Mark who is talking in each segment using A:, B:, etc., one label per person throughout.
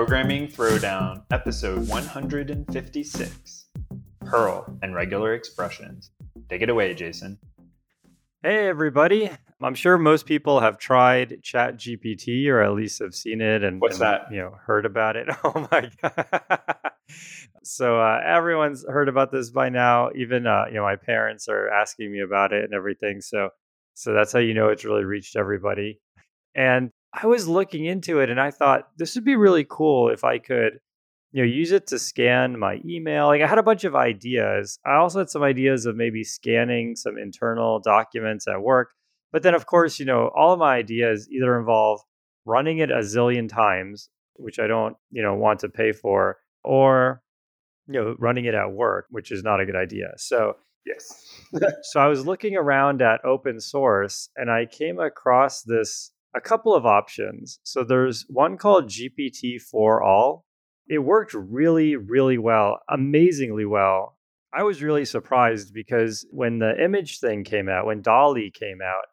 A: Programming Throwdown, episode 156 Perl and Regular Expressions. Take it away, Jason.
B: Hey, everybody. I'm sure most people have tried ChatGPT or at least have seen it and,
A: What's
B: and,
A: that?
B: you know heard about it. Oh my god! so uh, everyone's heard about this by now. Even uh, you know my parents are asking me about it and everything. So so that's how you know it's really reached everybody. And I was looking into it and I thought this would be really cool if I could you know use it to scan my email. Like i had a bunch of ideas. I also had some ideas of maybe scanning some internal documents at work but then of course you know all of my ideas either involve running it a zillion times which i don't you know want to pay for or you know running it at work which is not a good idea. So
A: Yes.
B: so I was looking around at open source and I came across this a couple of options. So there's one called GPT4All. It worked really, really well, amazingly well. I was really surprised because when the image thing came out, when DALL-E came out,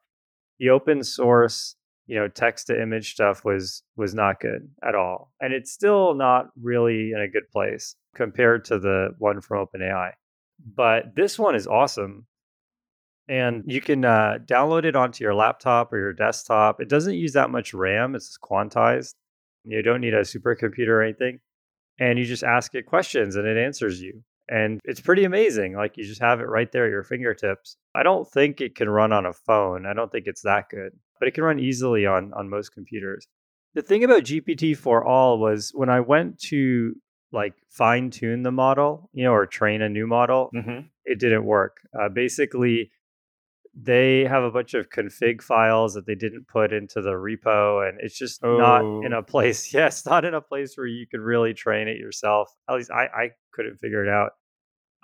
B: the open source, you know, text to image stuff was was not good at all. And it's still not really in a good place compared to the one from OpenAI but this one is awesome and you can uh, download it onto your laptop or your desktop. It doesn't use that much ram. It's quantized. You don't need a supercomputer or anything. And you just ask it questions and it answers you. And it's pretty amazing. Like you just have it right there at your fingertips. I don't think it can run on a phone. I don't think it's that good but it can run easily on on most computers. The thing about GPT4All was when i went to like fine tune the model, you know, or train a new model,
A: Mm-hmm.
B: it didn't work. Uh, basically, they have a bunch of config files that they didn't put into the repo, and it's just not in
A: Oh.
B: a place. Yeah, not in a place where you can really train it yourself. At least I, I couldn't figure it out.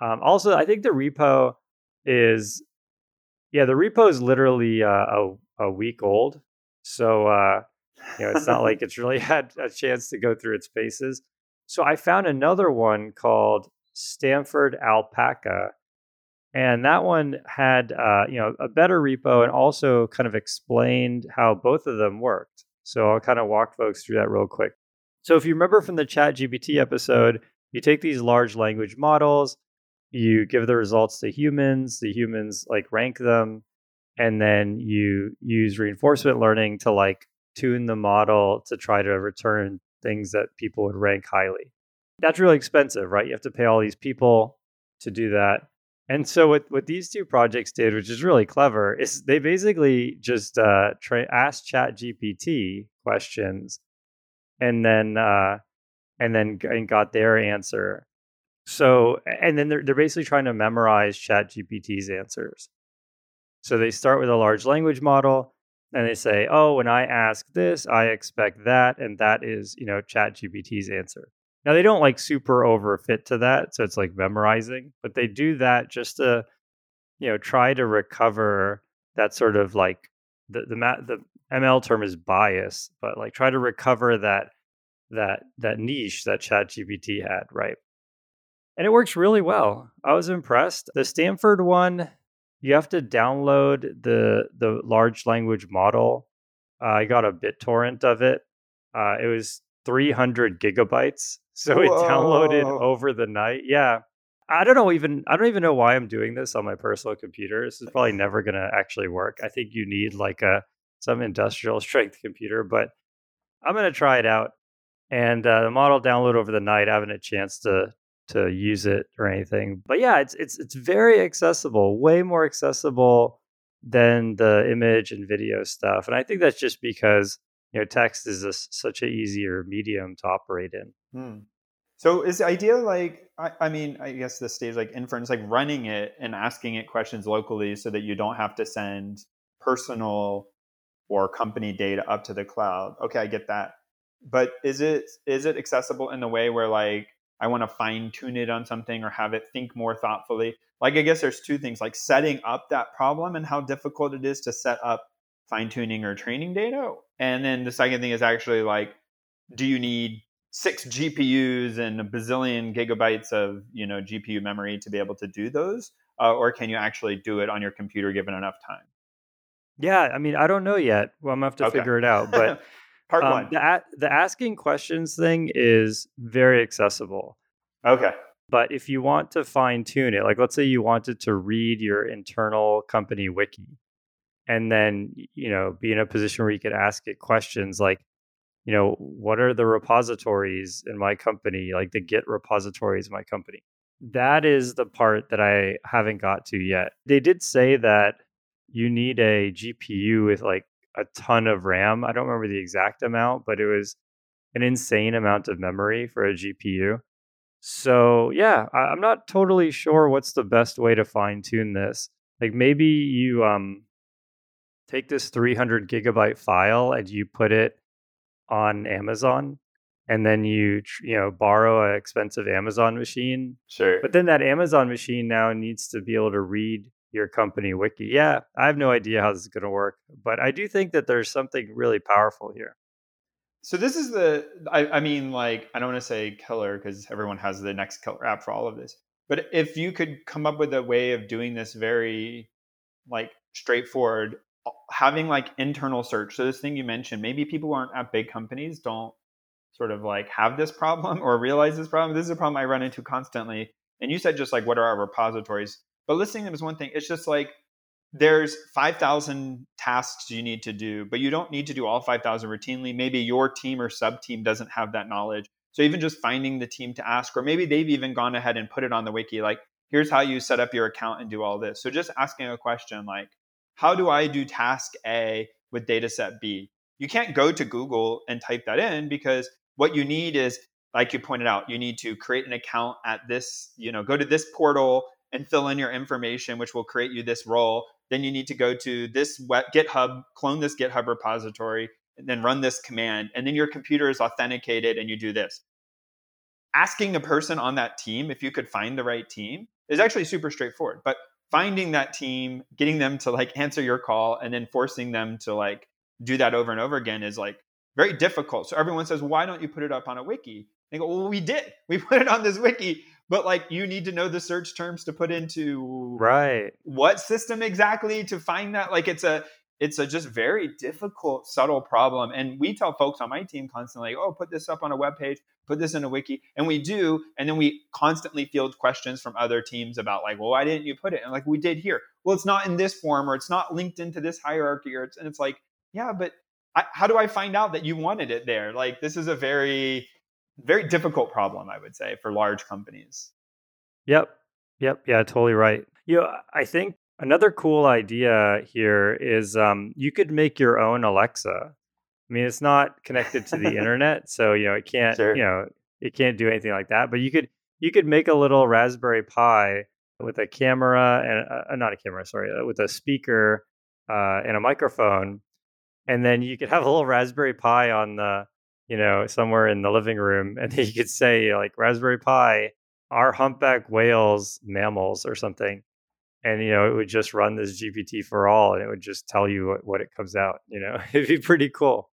B: Um, also, I think the repo is, yeah, the repo is literally uh, a a week old, so uh, you know it's not like it's really had a chance to go through its paces. So I found another one called Stanford Alpaca, and that one had uh, you know a better repo and also kind of explained how both of them worked. So I'll kind of walk folks through that real quick. So if you remember from the Chat GPT episode, you take these large language models, you give the results to humans, the humans like rank them, and then you use reinforcement learning to like tune the model to try to return things that people would rank highly. That's really expensive, right? You have to pay all these people to do that. And so what, what these two projects did, which is really clever, is they basically just uh, tra- asked Chat GPT questions and then uh, and then and got their answer. So and then they're they're basically trying to memorize Chat GPT's answers. So they start with a large language model and they say, "Oh, when I ask this, I expect that, and that is, you know, Chat GPT's answer." Now they don't like super overfit to that, so it's like memorizing, but they do that just to, you know, try to recover that sort of like the the the ML term is bias, but like try to recover that that that niche that Chat GPT had, right? And it works really well. I was impressed. The Stanford one, you have to download the the large language model. Uh, I got a BitTorrent of it. Uh, it was 300 gigabytes, so it downloaded over the night. Yeah, I don't know even I don't even know why I'm doing this on my personal computer. This is probably never going to actually work. I think you need like a some industrial strength computer, but I'm going to try it out. And uh, the model download over the night. I haven't a chance to to use it or anything. But yeah, it's it's it's very accessible, way more accessible than the image and video stuff. And I think that's just because you know text is a such an easier medium to operate in.
A: Hmm. So is the idea like I, I mean I guess the stage like inference like running it and asking it questions locally so that you don't have to send personal or company data up to the cloud. Okay, I get that. But is it is it accessible in the way where like I want to fine tune it on something or have it think more thoughtfully? Like I guess there's two things like setting up that problem and how difficult it is to set up fine tuning or training data. And then the second thing is actually like do you need six GPUs and a bazillion gigabytes of you know GPU memory to be able to do those, uh, or can you actually do it on your computer given enough time?
B: Yeah, I mean, I don't know yet. Well, I'm gonna have to
A: Okay.
B: figure it out. But
A: Part
B: Um,
A: one.
B: the the asking questions thing is very accessible.
A: Okay.
B: But if you want to fine tune it, like let's say you wanted to read your internal company wiki and then, you know, be in a position where you could ask it questions like, you know, what are the repositories in my company, like the Git repositories in my company? That is the part that I haven't got to yet. They did say that you need a GPU with like a ton of RAM. I don't remember the exact amount, but it was an insane amount of memory for a GPU. So yeah, I'm not totally sure what's the best way to fine tune this. Like maybe you um take this 300 gigabyte file and you put it on Amazon, and then you you know borrow an expensive Amazon machine.
A: Sure.
B: But then that Amazon machine now needs to be able to read your company wiki. Yeah, I have no idea how this is going to work, but I do think that there's something really powerful here.
A: So this is the I, I mean like I don't want to say killer because everyone has the next killer app for all of this. But if you could come up with a way of doing this very like straightforward, having like internal search. So this thing you mentioned, maybe people who aren't at big companies don't sort of like have this problem or realize this problem. This is a problem I run into constantly. And you said just like what are our repositories? But listing them is one thing. It's just like there's 5,000 tasks you need to do, but you don't need to do all 5,000 routinely. Maybe your team or sub team doesn't have that knowledge. So even just finding the team to ask, or maybe they've even gone ahead and put it on the wiki, like, here's how you set up your account and do all this. So just asking a question like, how do I do task A with dataset B? You can't go to Google and type that in because what you need is, like you pointed out, you need to create an account at this, you know, go to this portal and fill in your information, which will create you this role. Then you need to go to this web, GitHub, clone this GitHub repository, and then run this command. And then your computer is authenticated and you do this. Asking a person on that team if you could find the right team is actually super straightforward. But finding that team, getting them to like answer your call, and then forcing them to like do that over and over again is like very difficult. So everyone says, why don't you put it up on a wiki? They go, well, we did. We put it on this wiki, but like you need to know the search terms to put into
B: Right.
A: what system exactly to find that. Like it's a it's a just very difficult, subtle problem. And we tell folks on my team constantly, oh, put this up on a web page, put this in a wiki. And we do. And then we constantly field questions from other teams about like, well, why didn't you put it? And like we did here. Well, it's not in this form or it's not linked into this hierarchy or it's and it's like, yeah, but I, how do I find out that you wanted it there? Like this is a very, very difficult problem, I would say, for large companies.
B: Yep. Yep. Yeah, totally right. You know, I think another cool idea here is um, you could make your own Alexa. I mean, it's not connected to the internet, so you know it can't.
A: Sure.
B: You know, it can't do anything like that. But you could you could make a little Raspberry Pi with a camera and uh, not a camera, sorry, uh, with a speaker uh, and a microphone, and then you could have a little Raspberry Pi on the you know somewhere in the living room, and then you could say like Raspberry Pi are humpback whales mammals or something and you know it would just run this GPT4All and it would just tell you what, what it comes out you know it'd be pretty cool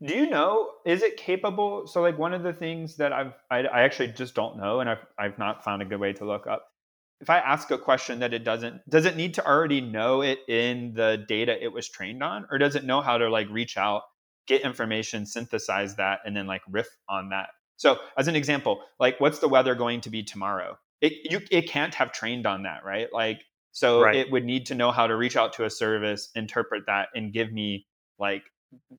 A: Do you know? Is it capable? So, like one of the things that I've I, I actually just don't know, and I've I've not found a good way to look up. If I ask a question that it doesn't, does it need to already know it in the data it was trained on, or does it know how to like reach out, get information, synthesize that, and then like riff on that? So, as an example, like what's the weather going to be tomorrow? It you it can't have trained on that, right? Like so,
B: Right.
A: it would need to know how to reach out to a service, interpret that, and give me like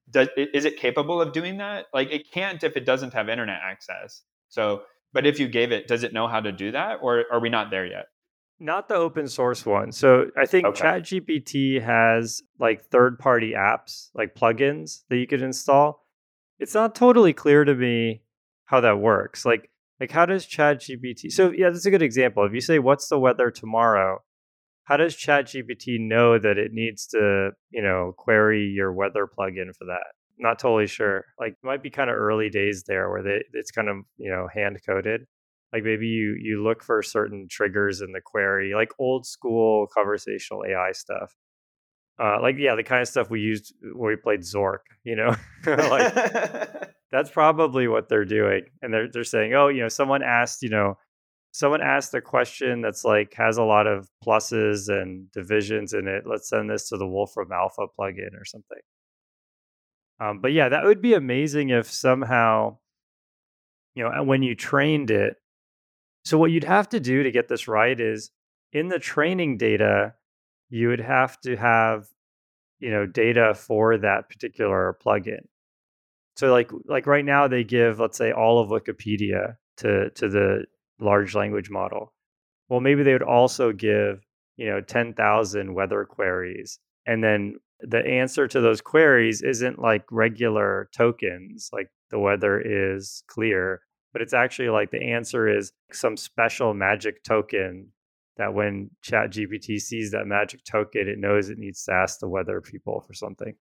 A: does is it capable of doing that like it can't if it doesn't have internet access so but if you gave it does it know how to do that or are we not there yet
B: not the open source one so i think
A: Okay.
B: chatgpt has like third party apps like plugins that you could install it's not totally clear to me how that works like like how does chatgpt so yeah that's a good example if you say what's the weather tomorrow how does ChatGPT know that it needs to, you know, query your weather plugin for that? Not totally sure. Like, might be kind of early days there where they, it's kind of, you know, hand coded. Like maybe you you look for certain triggers in the query, like old school conversational AI stuff. Uh, like yeah, the kind of stuff we used when we played Zork. You know, like that's probably what they're doing and they're they're saying oh you know someone asked you know someone asked a question that's like has a lot of pluses and divisions in it let's send this to the wolfram alpha plugin or something Um, but yeah, that would be amazing if somehow, you know, when you trained it. So what you'd have to do to get this right is in the training data, you would have to have, you know, data for that particular plugin. So like like right now they give let's say all of Wikipedia to to the large language model. Well, maybe they would also give, you know, 10,000 weather queries and then the answer to those queries isn't like regular tokens like the weather is clear, but it's actually like the answer is some special magic token that when ChatGPT sees that magic token, it knows it needs to ask the weather people for something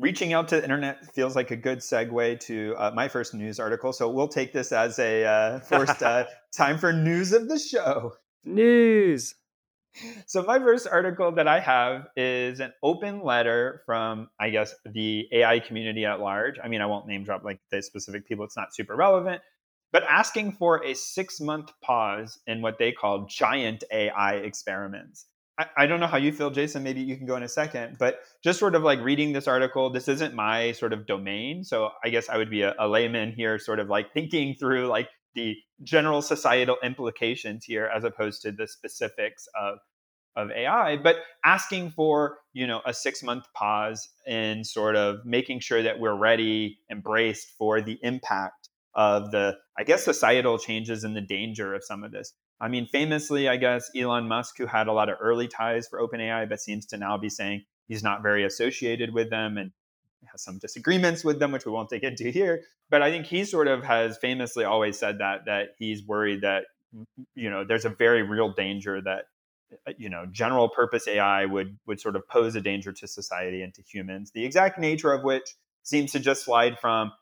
A: reaching out to the internet feels like a good segue to uh, my first news article. So we'll take this as a uh, first uh, time for news of the show.
B: News.
A: So my first article that I have is an open letter from, I guess, the AI community at large. I mean, I won't name drop like the specific people; it's not super relevant. But asking for a six month pause in what they call giant AI experiments. I, don't know how you feel, Jason. Maybe you can go in a second, but just sort of like reading this article, this isn't my sort of domain. So I guess I would be a, a layman here, sort of like thinking through like the general societal implications here as opposed to the specifics of of AI, but asking for you know a six month pause and sort of making sure that we're ready, embraced for the impact of the I guess societal changes and the danger of some of this. I mean, famously, I guess Elon Musk, who had a lot of early ties for OpenAI, but seems to now be saying he's not very associated with them and has some disagreements with them, which we won't take into here. But I think he sort of has famously always said that that he's worried that you know there's a very real danger that uh, you know general purpose AI would would sort of pose a danger to society and to humans. The exact nature of which seems to just slide from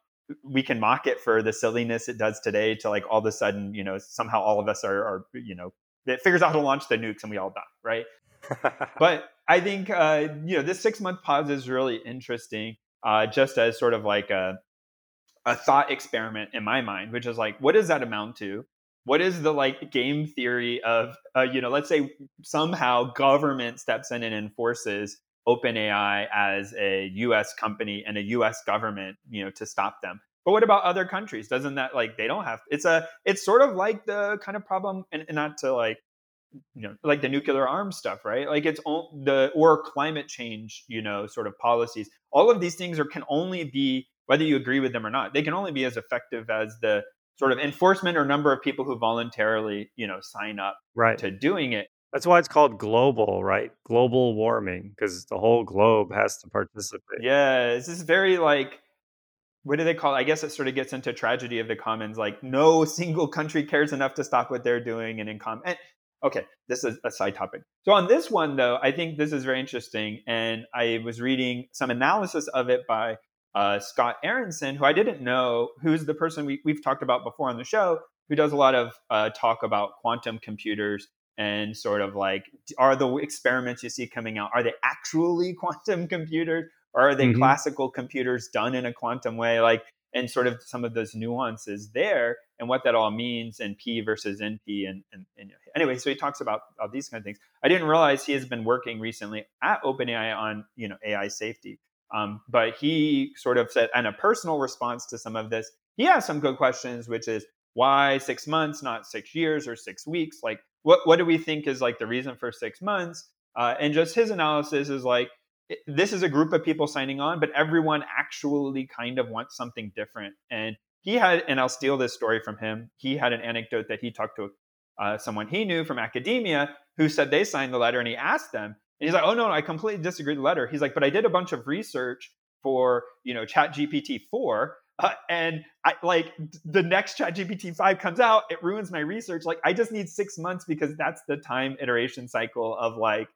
A: we can mock it for the silliness it does today to like all of a sudden, you know, somehow all of us are, are you know, it figures out how to launch the nukes and we all die, right? but I think, uh, you know, this six month pause is really interesting, uh, just as sort of like a, a thought experiment in my mind, which is like, what does that amount to? What is the like game theory of, uh, you know, let's say somehow government steps in and enforces OpenAI as a US company and a US government, you know, to stop them. But what about other countries? Doesn't that like they don't have it's a it's sort of like the kind of problem and, and not to like you know like the nuclear arms stuff right like it's the or climate change you know sort of policies all of these things are can only be whether you agree with them or not they can only be as effective as the sort of enforcement or number of people who voluntarily you know sign up
B: right.
A: to doing it
B: that's why it's called global, right? Global warming, because the whole globe has to participate.
A: Yeah, this is very like, what do they call it? I guess it sort of gets into tragedy of the commons. Like, no single country cares enough to stop what they're doing, and in common. Okay, this is a side topic. So on this one, though, I think this is very interesting, and I was reading some analysis of it by uh, Scott Aaronson, who I didn't know, who's the person we, have talked about before on the show, who does a lot of uh, talk about quantum computers and sort of like are the experiments you see coming out are they actually quantum computers? Or are they mm-hmm. classical computers done in a quantum way? Like and sort of some of those nuances there and what that all means and p versus np and, and, and anyway so he talks about all these kind of things. I didn't realize he has been working recently at openai on you know ai safety. Um, but he sort of said and a personal response to some of this he has some good questions which is why six months not six years or six weeks like what what do we think is like the reason for six months? Uh, and just his analysis is like this is a group of people signing on, but everyone actually kind of wants something different. And he had, and I'll steal this story from him. He had an anecdote that he talked to uh, someone he knew from academia who said they signed the letter, and he asked them, and he's like, "Oh no, no I completely disagree with the letter." He's like, "But I did a bunch of research for you know Chat GPT four, uh, and I like the next chat GPT 5 comes out, it ruins my research. Like I just need six months because that's the time iteration cycle of like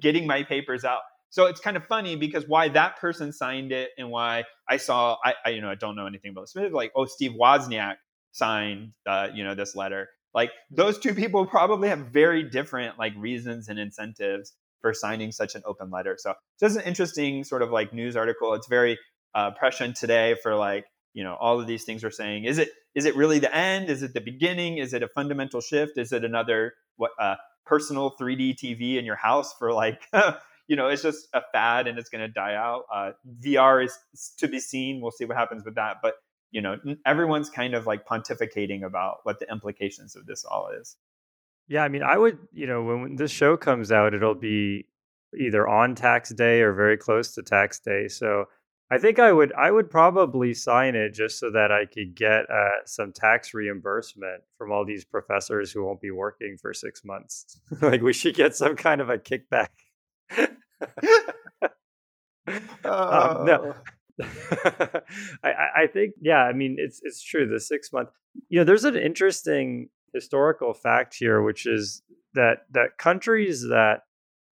A: getting my papers out. So it's kind of funny because why that person signed it and why I saw I, I you know I don't know anything about Smith like oh Steve Wozniak signed uh, you know this letter like those two people probably have very different like reasons and incentives for signing such an open letter. So just an interesting sort of like news article. It's very uh, prescient today for like you know all of these things are saying is it is it really the end is it the beginning is it a fundamental shift is it another what uh, personal 3d tv in your house for like you know, it's just a fad and it's going to die out. Uh, VR is to be seen. We'll see what happens with that. But you know, everyone's kind of like pontificating about what the implications of this all is.
B: Yeah, I mean, I would, you know, when this show comes out, it'll be either on tax day or very close to tax day. So I think I would I would probably sign it just so that I could get uh, some tax reimbursement from all these professors who won't be working for six months. like we should get some kind of a kickback. um, no, oh. I, I think yeah. I mean, it's it's true. The six month. You know, there's an interesting historical fact here, which is that that countries that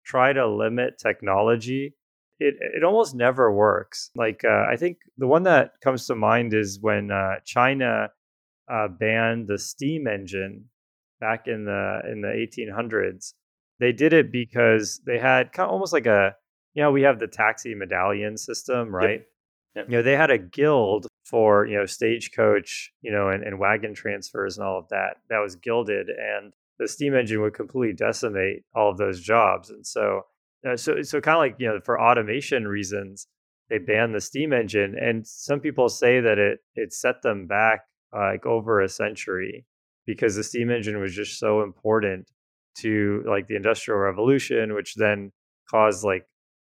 B: try to limit technology it it almost never works. Like uh, I think the one that comes to mind is when uh, China uh, banned the steam engine back in the in the 1800s. They did it because they had kind of almost like a you know we have the taxi medallion system, right? Yep. Yep. You know they had a guild for you know stagecoach, you know, and, and wagon transfers and all of that. That was gilded, and the steam engine would completely decimate all of those jobs, and so uh, so so kind of like you know for automation reasons they banned the steam engine and some people say that it it set them back uh, like over a century because the steam engine was just so important to like the industrial revolution which then caused like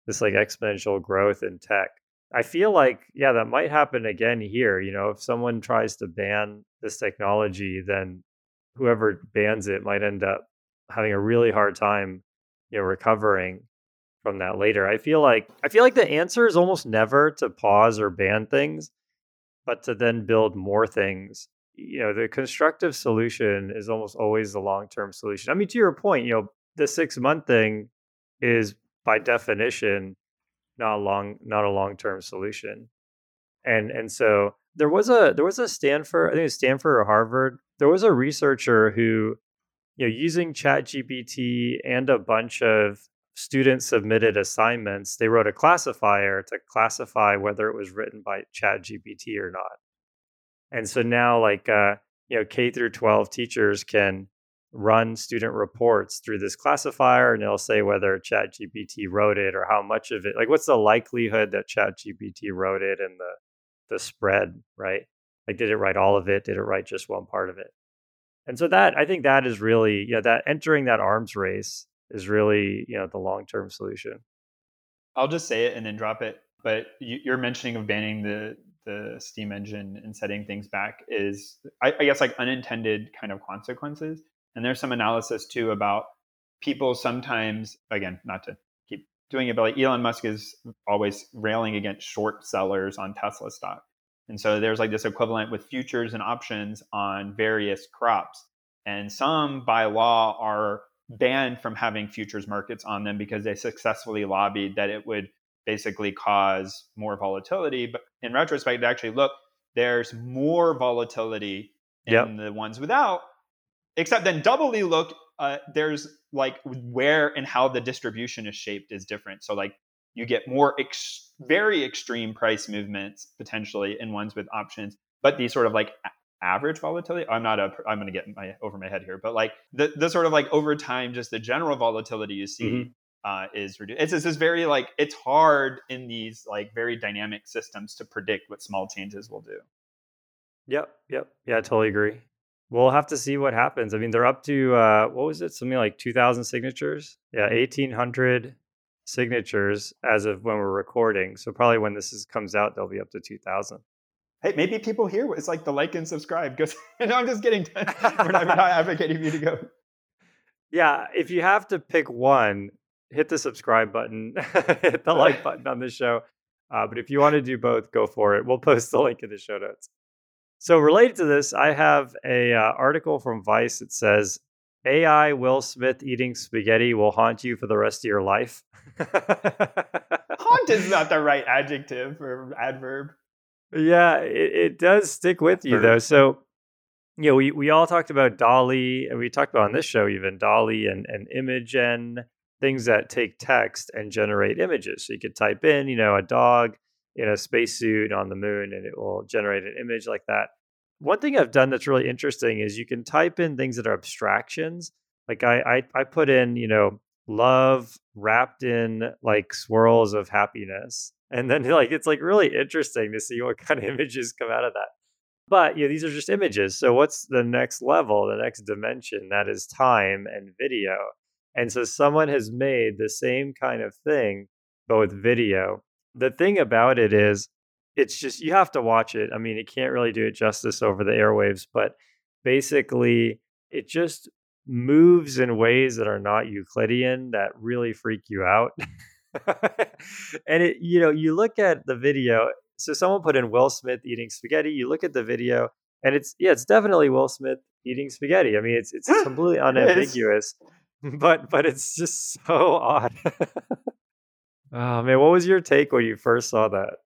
B: this like exponential growth in tech. I feel like yeah that might happen again here you know if someone tries to ban this technology then whoever bans it might end up having a really hard time you know recovering from that later. I feel like I feel like the answer is almost never to pause or ban things, but to then build more things. You know, the constructive solution is almost always the long-term solution. I mean, to your point, you know, the 6-month thing is by definition not a long not a long-term solution. And and so there was a there was a Stanford, I think it was Stanford or Harvard. There was a researcher who you know, using ChatGPT and a bunch of student submitted assignments, they wrote a classifier to classify whether it was written by ChatGPT or not. And so now, like, uh, you know, K through 12 teachers can run student reports through this classifier and it'll say whether ChatGPT wrote it or how much of it, like, what's the likelihood that ChatGPT wrote it and the, the spread, right? Like, did it write all of it? Did it write just one part of it? And so that I think that is really, you know, that entering that arms race is really, you know, the long term solution.
A: I'll just say it and then drop it. But you're mentioning of banning the the steam engine and setting things back is, I, I guess, like unintended kind of consequences. And there's some analysis too about people sometimes, again, not to keep doing it, but like Elon Musk is always railing against short sellers on Tesla stock. And so there's like this equivalent with futures and options on various crops. And some by law are banned from having futures markets on them because they successfully lobbied that it would basically cause more volatility. But in retrospect, actually, look, there's more volatility in yep. the ones without, except then doubly look, uh, there's like where and how the distribution is shaped is different. So, like, you get more ex- very extreme price movements potentially in ones with options, but these sort of like average volatility. I'm not a I'm going to get my over my head here, but like the the sort of like over time, just the general volatility you see mm-hmm. uh, is reduced. It's, it's this very like it's hard in these like very dynamic systems to predict what small changes will do.
B: Yep. Yep. Yeah, I totally agree. We'll have to see what happens. I mean, they're up to uh, what was it? Something like 2,000 signatures. Yeah, 1,800 signatures as of when we're recording. So probably when this is, comes out, they'll be up to 2,000.
A: Hey, maybe people here it's like the like and subscribe. Because no, I'm just kidding. we're, not, we're not advocating for you to go.
B: Yeah, if you have to pick one, hit the subscribe button, hit the like button on the show. Uh, but if you want to do both, go for it. We'll post the link in the show notes. So related to this, I have a uh, article from Vice that says AI Will Smith eating spaghetti will haunt you for the rest of your life.
A: haunt is not the right adjective or adverb.
B: Yeah, it, it does stick with you though. So, you know, we, we all talked about DALL-E, and we talked about on this show even DALL-E and, and Imagen, things that take text and generate images. So you could type in, you know, a dog in a spacesuit on the moon and it will generate an image like that. One thing I've done that's really interesting is you can type in things that are abstractions. Like I, I, I put in, you know, love wrapped in like swirls of happiness. And then like it's like really interesting to see what kind of images come out of that. But you know, these are just images. So what's the next level, the next dimension? That is time and video. And so someone has made the same kind of thing, but with video. The thing about it is it's just you have to watch it. I mean, it can't really do it justice over the airwaves, but basically it just moves in ways that are not Euclidean that really freak you out. and it, you know, you look at the video. So someone put in Will Smith eating spaghetti. You look at the video, and it's yeah, it's definitely Will Smith eating spaghetti. I mean, it's it's completely unambiguous, but but it's just so odd. oh man, what was your take when you first saw that?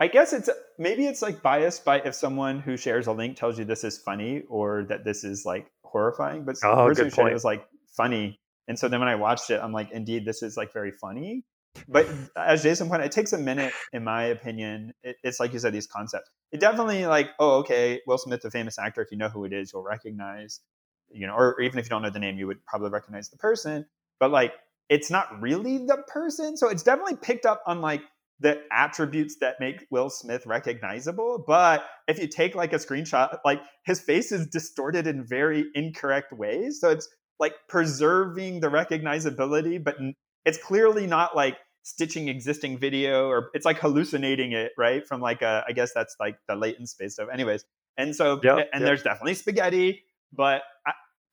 A: I guess it's maybe it's like biased by if someone who shares a link tells you this is funny or that this is like horrifying. But
B: oh,
A: the person
B: who shared
A: it was like funny, and so then when I watched it, I'm like, indeed, this is like very funny. But as Jason pointed, it takes a minute, in my opinion. It, it's like you said, these concepts. It definitely like, oh, okay, Will Smith, a famous actor. If you know who it is, you'll recognize, you know, or even if you don't know the name, you would probably recognize the person. But like, it's not really the person. So it's definitely picked up on like the attributes that make Will Smith recognizable. But if you take like a screenshot, like his face is distorted in very incorrect ways. So it's like preserving the recognizability, but it's clearly not like stitching existing video or it's like hallucinating it, right? From like a, I guess that's like the latent space stuff. Anyways. And so, yep, and yep. there's definitely spaghetti, but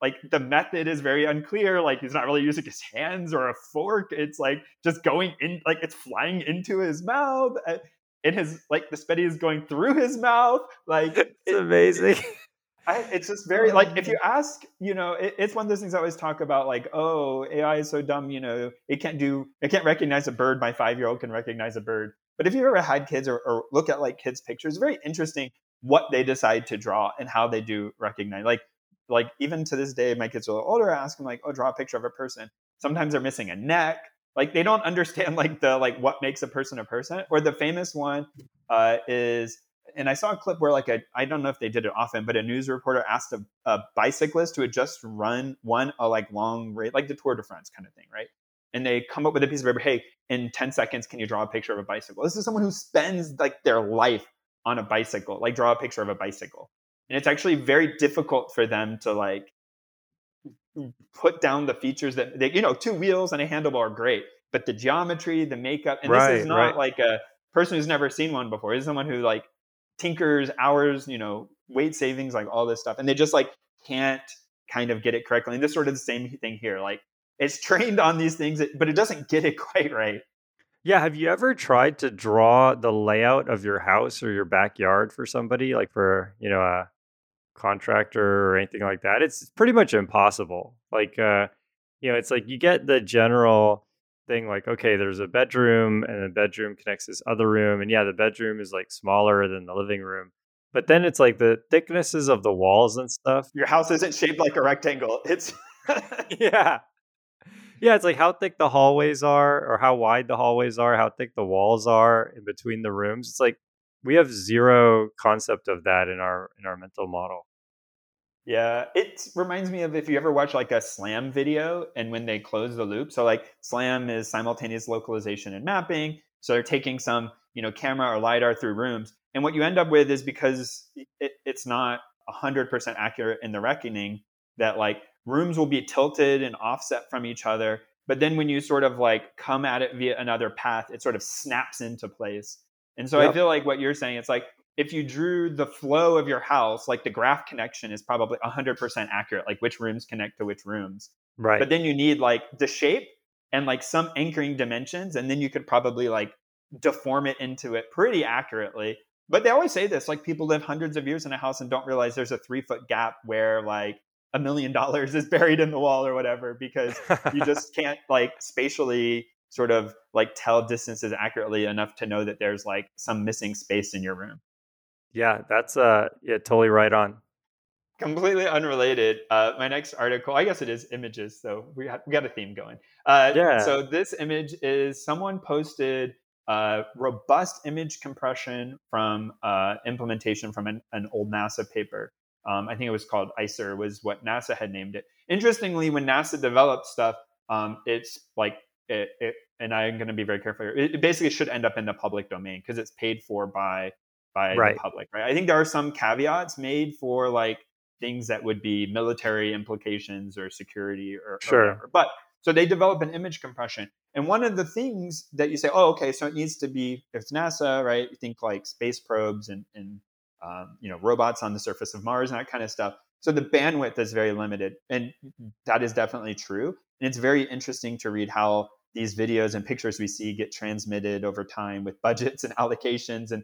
A: like the method is very unclear like he's not really using his hands or a fork it's like just going in like it's flying into his mouth uh, and his like the spaghetti is going through his mouth like
B: it's it, amazing.
A: It, I, it's just very like if you ask you know it, it's one of those things i always talk about like oh ai is so dumb you know it can't do it can't recognize a bird my five year old can recognize a bird. But if you ever had kids or, or look at like kids pictures very interesting what they decide to draw and how they do recognize like like even to this day, my kids are a little older. I ask them like, "Oh, draw a picture of a person." Sometimes they're missing a neck. Like they don't understand like the like what makes a person a person. Or the famous one uh, is, and I saw a clip where like a I don't know if they did it often, but a news reporter asked a, a bicyclist who had just run one a like long race, like the Tour de France kind of thing, right? And they come up with a piece of paper. Hey, in ten seconds, can you draw a picture of a bicycle? This is someone who spends like their life on a bicycle. Like draw a picture of a bicycle and it's actually very difficult for them to like put down the features that they, you know two wheels and a handlebar are great but the geometry the makeup and right, this is not right. like a person who's never seen one before this is someone who like tinkers hours you know weight savings like all this stuff and they just like can't kind of get it correctly and this sort of the same thing here like it's trained on these things but it doesn't get it quite right
B: yeah have you ever tried to draw the layout of your house or your backyard for somebody like for you know a contractor or anything like that. It's pretty much impossible. Like, uh, you know, it's like you get the general thing like, okay, there's a bedroom and the bedroom connects this other room. And yeah, the bedroom is like smaller than the living room. But then it's like the thicknesses of the walls and stuff.
A: Your house isn't shaped like a rectangle. It's,
B: yeah. Yeah, it's like how thick the hallways are or how wide the hallways are, how thick the walls are in between the rooms. It's like we have zero concept of that in our in our mental model.
A: Yeah, it reminds me of if you ever watch like a SLAM video and when they close the loop. So like SLAM is simultaneous localization and mapping. So they're taking some, you know, camera or lidar through rooms, and what you end up with is because it, it's not 100% accurate in the reckoning that like rooms will be tilted and offset from each other. But then when you sort of like come at it via another path, it sort of snaps into place. And so yep. I feel like what you're saying, it's like if you drew the flow of your house, like the graph connection is probably 100% accurate, like which rooms connect to which rooms.
B: Right.
A: But then you need like the shape and like some anchoring dimensions, and then you could probably like deform it into it pretty accurately. But they always say this like people live hundreds of years in a house and don't realize there's a three foot gap where like a million dollars is buried in the wall or whatever because you just can't like spatially sort of like tell distances accurately enough to know that there's like some missing space in your room.
B: Yeah, that's uh yeah, totally right on.
A: Completely unrelated. Uh, my next article, I guess it is images, so we have, we got a theme going. Uh, yeah. So this image is someone posted uh, robust image compression from uh, implementation from an, an, old NASA paper. Um, I think it was called ICER, was what NASA had named it. Interestingly, when NASA developed stuff, um, it's like it, it, and I'm going to be very careful here. It, it, basically should end up in the public domain because it's paid for by by right. the public, right? I think there are some caveats made for like things that would be military implications or security or,
B: sure.
A: Or whatever. But so they develop an image compression. And one of the things that you say, oh, okay, so it needs to be, if it's NASA, right? You think like space probes and, and um, you know, robots on the surface of Mars and that kind of stuff. So the bandwidth is very limited. And that is definitely true. And it's very interesting to read how these videos and pictures we see get transmitted over time with budgets and allocations. And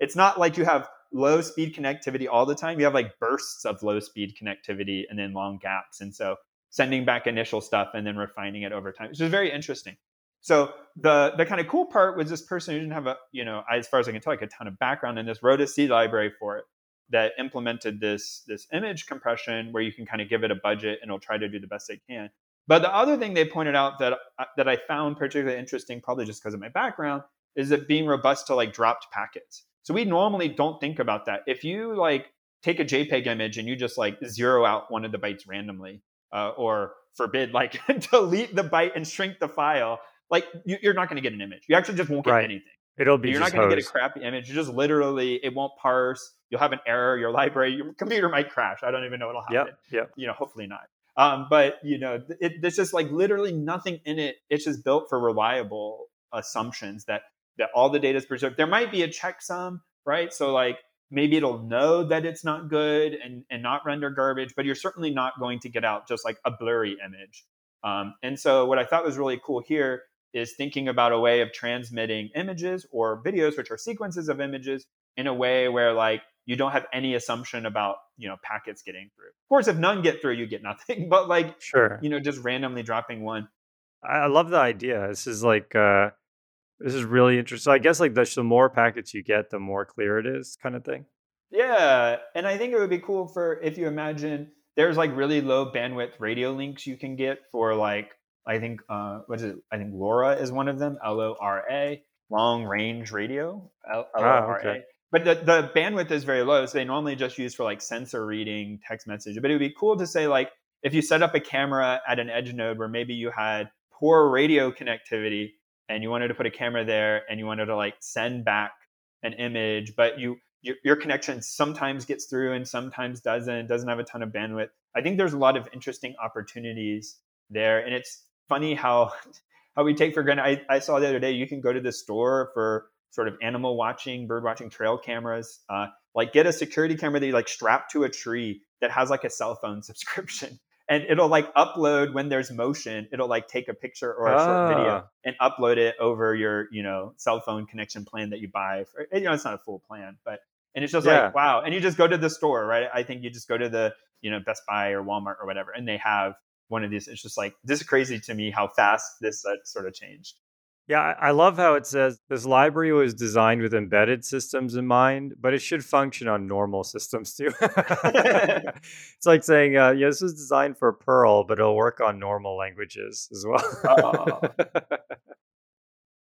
A: it's not like you have low speed connectivity all the time. You have like bursts of low speed connectivity and then long gaps. And so sending back initial stuff and then refining it over time, which is very interesting. So the the kind of cool part was this person who didn't have a, you know, as far as I can tell, like a ton of background in this, wrote a C library for it that implemented this this image compression where you can kind of give it a budget and it'll try to do the best it can. But the other thing they pointed out that that I found particularly interesting, probably just because of my background, is it being robust to like dropped packets. So we normally don't think about that. If you like take a JPEG image and you just like zero out one of the bytes randomly, uh, or forbid like delete the byte and shrink the file, like you, are not going to get an image. You actually just won't get right. anything.
B: It'll be
A: you're not going to get a crappy image. You just literally it won't parse. You'll have an error. Your library, your computer might crash. I don't even know what'll happen.
B: Yeah, yep.
A: You know, hopefully not. Um, but you know, it, there's just like literally nothing in it. It's just built for reliable assumptions that that all the data is preserved. There might be a checksum, right? So like maybe it'll know that it's not good and, and not render garbage, but you're certainly not going to get out just like a blurry image. Um, and so what I thought was really cool here is thinking about a way of transmitting images or videos, which are sequences of images, in a way where like you don't have any assumption about you know packets getting through. Of course, if none get through, you get nothing. But like
B: sure,
A: you know, just randomly dropping one.
B: I love the idea. This is like uh this is really interesting. So I guess like the, the more packets you get, the more clear it is, kind of thing.
A: Yeah, and I think it would be cool for if you imagine there's like really low bandwidth radio links you can get for like I think uh what is it? I think LoRa is one of them. L O R A, long range radio. L O R A. Ah, but the, the bandwidth is very low, so they normally just use for like sensor reading, text message. But it would be cool to say like if you set up a camera at an edge node where maybe you had poor radio connectivity and you wanted to put a camera there and you wanted to like send back an image, but you your, your connection sometimes gets through and sometimes doesn't, doesn't have a ton of bandwidth. I think there's a lot of interesting opportunities there. And it's funny how how we take for granted. I, I saw the other day you can go to the store for sort of animal watching, bird watching trail cameras. Uh, like get a security camera that you like strap to a tree that has like a cell phone subscription and it'll like upload when there's motion it'll like take a picture or a short video ah. and upload it over your you know cell phone connection plan that you buy for you know it's not a full plan but and it's just yeah. like wow and you just go to the store right i think you just go to the you know best buy or walmart or whatever and they have one of these it's just like this is crazy to me how fast this uh, sort of changed
B: yeah, I love how it says this library was designed with embedded systems in mind, but it should function on normal systems too. it's like saying, uh, yeah, this was designed for Perl, but it'll work on normal languages as well.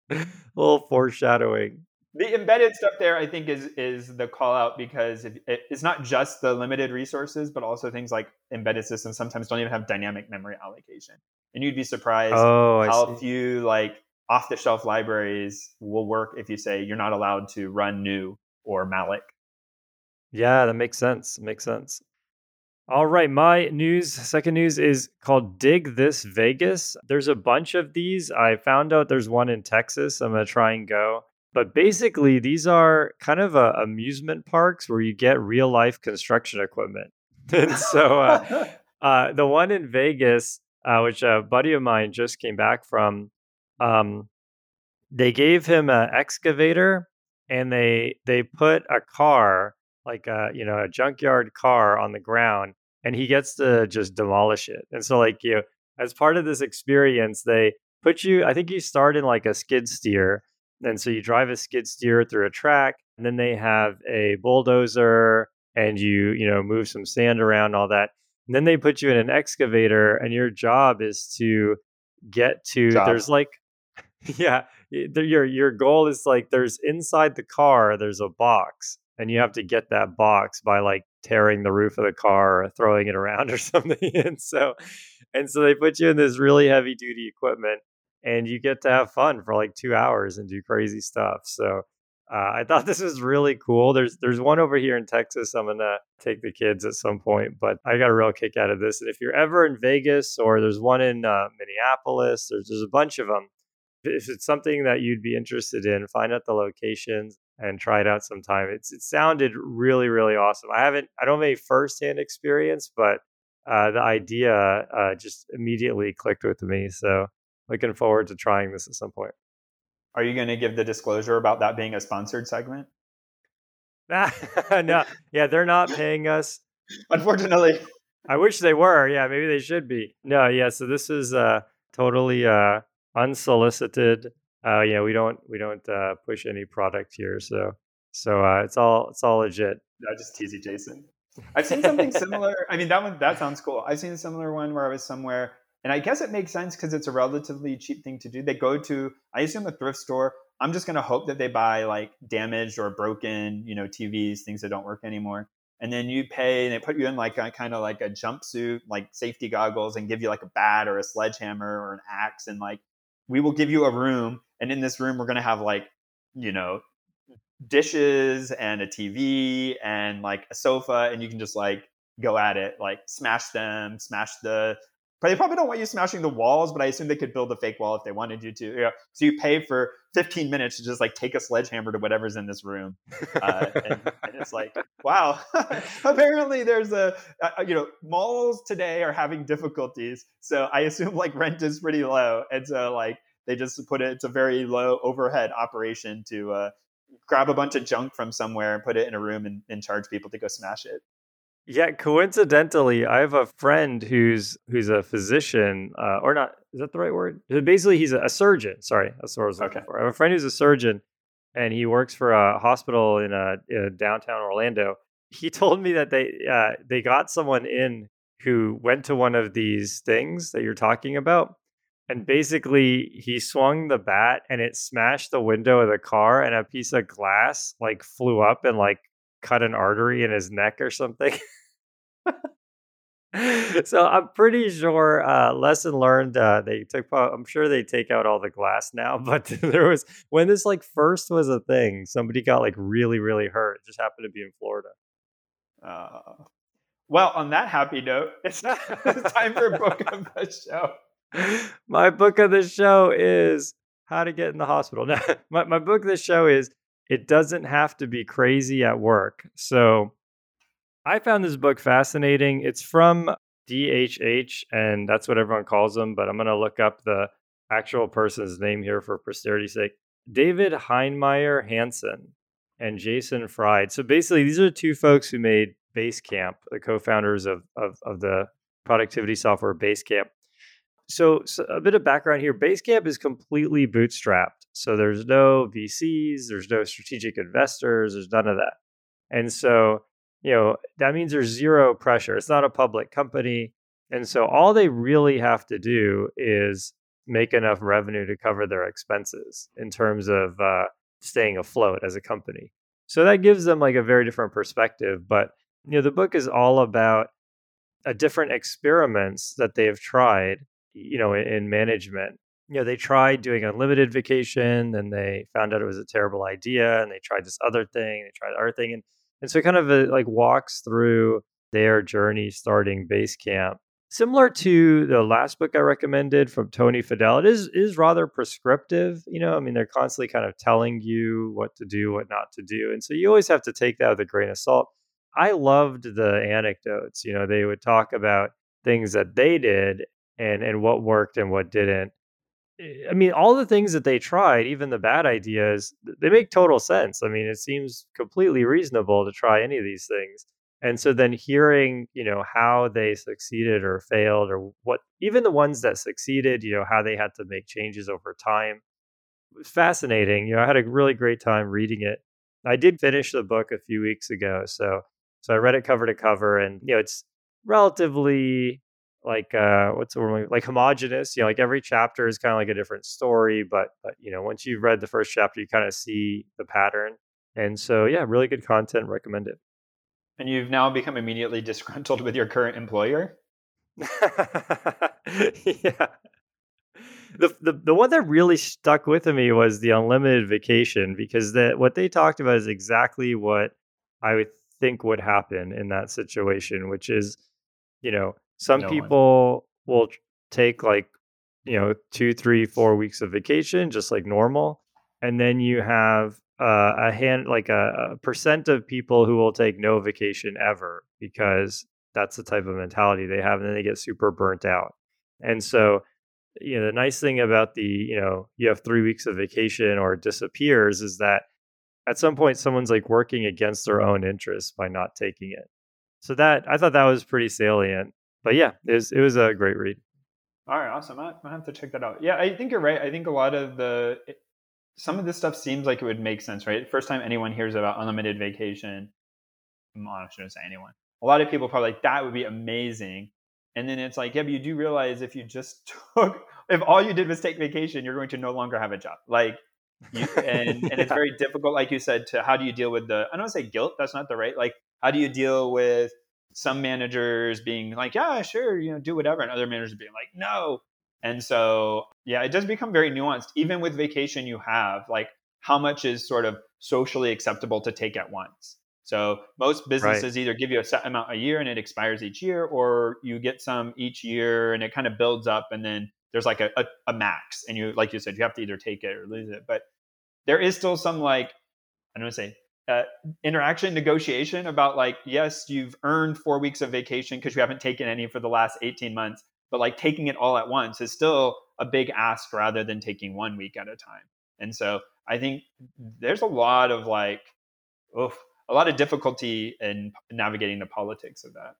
B: A little foreshadowing.
A: The embedded stuff there, I think, is is the call out because it, it's not just the limited resources, but also things like embedded systems sometimes don't even have dynamic memory allocation, and you'd be surprised
B: oh,
A: how few like off the shelf libraries will work if you say you're not allowed to run new or malloc.
B: Yeah, that makes sense. Makes sense. All right, my news, second news is called Dig This Vegas. There's a bunch of these. I found out there's one in Texas. I'm going to try and go. But basically, these are kind of uh, amusement parks where you get real life construction equipment. and so uh, uh, the one in Vegas, uh, which a buddy of mine just came back from, um, they gave him an excavator and they they put a car like a you know a junkyard car on the ground and he gets to just demolish it and so like you know, as part of this experience they put you i think you start in like a skid steer and so you drive a skid steer through a track and then they have a bulldozer and you you know move some sand around all that and then they put you in an excavator and your job is to get to job. there's like yeah your your goal is like there's inside the car there's a box and you have to get that box by like tearing the roof of the car or throwing it around or something and so and so they put you in this really heavy duty equipment and you get to have fun for like two hours and do crazy stuff. So uh, I thought this was really cool. There's there's one over here in Texas. I'm gonna take the kids at some point, but I got a real kick out of this. And if you're ever in Vegas or there's one in uh, Minneapolis, there's there's a bunch of them. If it's something that you'd be interested in, find out the locations and try it out sometime. It's it sounded really really awesome. I haven't I don't have any firsthand experience, but uh, the idea uh, just immediately clicked with me. So looking forward to trying this at some point.
A: Are you going to give the disclosure about that being a sponsored segment?
B: no, yeah, they're not paying us.
A: Unfortunately,
B: I wish they were. Yeah, maybe they should be. No, yeah. So this is uh, totally uh, unsolicited. Uh, yeah, we don't we don't uh, push any product here. So so uh, it's all it's all legit.
A: I just tease you, Jason. I've seen something similar. I mean, that one that sounds cool. I've seen a similar one where I was somewhere and I guess it makes sense because it's a relatively cheap thing to do. They go to, I assume, a thrift store. I'm just going to hope that they buy like damaged or broken, you know, TVs, things that don't work anymore. And then you pay, and they put you in like a kind of like a jumpsuit, like safety goggles, and give you like a bat or a sledgehammer or an axe. And like, we will give you a room. And in this room, we're going to have like, you know, dishes and a TV and like a sofa. And you can just like go at it, like smash them, smash the but they probably don't want you smashing the walls, but I assume they could build a fake wall if they wanted you to. You know? So you pay for 15 minutes to just like take a sledgehammer to whatever's in this room. Uh, and, and, it's like, wow, apparently there's a, a, you know, malls today are having difficulties. So I assume like rent is pretty low. And so like they just put it, it's a very low overhead operation to uh, grab a bunch of junk from somewhere and put it in a room and, and charge people to go smash it.
B: Yeah, coincidentally, I have a friend who's who's a physician, uh, or not? Is that the right word? Basically, he's a, a surgeon. Sorry, that's what I was looking okay. for. I have a friend who's a surgeon, and he works for a hospital in, a, in downtown Orlando. He told me that they uh, they got someone in who went to one of these things that you're talking about, and basically he swung the bat and it smashed the window of the car, and a piece of glass like flew up and like cut an artery in his neck or something. so I'm pretty sure uh, lesson learned. Uh, they took. I'm sure they take out all the glass now, but there was when this like first was a thing. Somebody got like really really hurt. It just happened to be in Florida.
A: Uh, well, on that happy note, it's, it's time for book of the show.
B: My book of the show is How to Get in the Hospital. Now, my, my book of the show is It Doesn't Have to Be Crazy at Work. So I found this book fascinating. It's from DHH, and that's what everyone calls them, but I'm going to look up the actual person's name here for posterity's sake. David Heinemeier Hansson and Jason Fried. So basically, these are two folks who made Basecamp, the co founders of, of, of the productivity software Basecamp. So, so, a bit of background here Basecamp is completely bootstrapped. So there's no VCs, there's no strategic investors, there's none of that. And so you know, that means there's zero pressure. It's not a public company. And so all they really have to do is make enough revenue to cover their expenses in terms of uh, staying afloat as a company. So that gives them like a very different perspective. But, you know, the book is all about a different experiments that they have tried, you know, in, management. You know, they tried doing unlimited vacation and they found out it was a terrible idea and they tried this other thing, they tried other thing. And and so it kind of uh, like walks through their journey starting Basecamp. Similar to the last book I recommended from Tony Fadell, it is is rather prescriptive. You know, I mean, they're constantly kind of telling you what to do, what not to do, and so you always have to take that with a grain of salt. I loved the anecdotes. You know, they would talk about things that they did and and what worked and what didn't. Eh, I mean, all the things that they tried, even the bad ideas, they make total sense. I mean, it seems completely reasonable to try any of these things. And so then hearing, you know, how they succeeded or failed or what even the ones that succeeded, you know, how they had to make changes over time was fascinating. You know, I had a really great time reading it. I did finish the book a few weeks ago, so so I read it cover to cover and you know, it's relatively like uh what's the word like homogenous you know like every chapter is kind of like a different story but but you know once you've read the first chapter you kind of see the pattern. And so yeah really good content recommend it.
A: And you've now become immediately disgruntled with your current employer?
B: Yeah. The, the the one that really stuck with me was the unlimited vacation because that what they talked about is exactly what I would think would happen in that situation, which is, you know, some no people one. will take like, you know, two, three, four weeks of vacation, just like normal. And then you have uh, a hand, like a, a percent of people who will take no vacation ever because that's the type of mentality they have. And then they get super burnt out. And so, you know, the nice thing about the, you know, you have three weeks of vacation or disappears is that at some point someone's like working against their own interests by not taking it. So that I thought that was pretty salient. But yeah, it was it was a great read.
A: All right, awesome. I, have to check that out. Yeah, I think you're right. I think a lot of the some of this stuff seems like it would make sense, right? First time anyone hears about unlimited vacation, I shouldn't say anyone. A lot of people probably like that would be amazing. And then it's like, yeah, but you do realize if you just took, if all you did was take vacation, you're going to no longer have a job. Like, you, and, and it's very difficult, like you said, to how do you deal with the, I don't want to say guilt, that's not the right, like, how do you deal with some managers being like, yeah, sure, you know, do whatever, and other managers being like, no. And so, yeah, it does become very nuanced. Even with vacation, you have like how much is sort of socially acceptable to take at once. So most businesses right. either give you a set amount a year and it expires each year, or you get some each year and it kind of builds up, and then there's like a, a, a max, and you, like you said, you have to either take it or lose it. But there is still some like I don't want to say uh, interaction negotiation about like yes you've earned four weeks of vacation because you haven't taken any for the last 18 months but like taking it all at once is still a big ask rather than taking one week at a time and so i think there's a lot of like oof, a lot of difficulty in navigating the politics of that.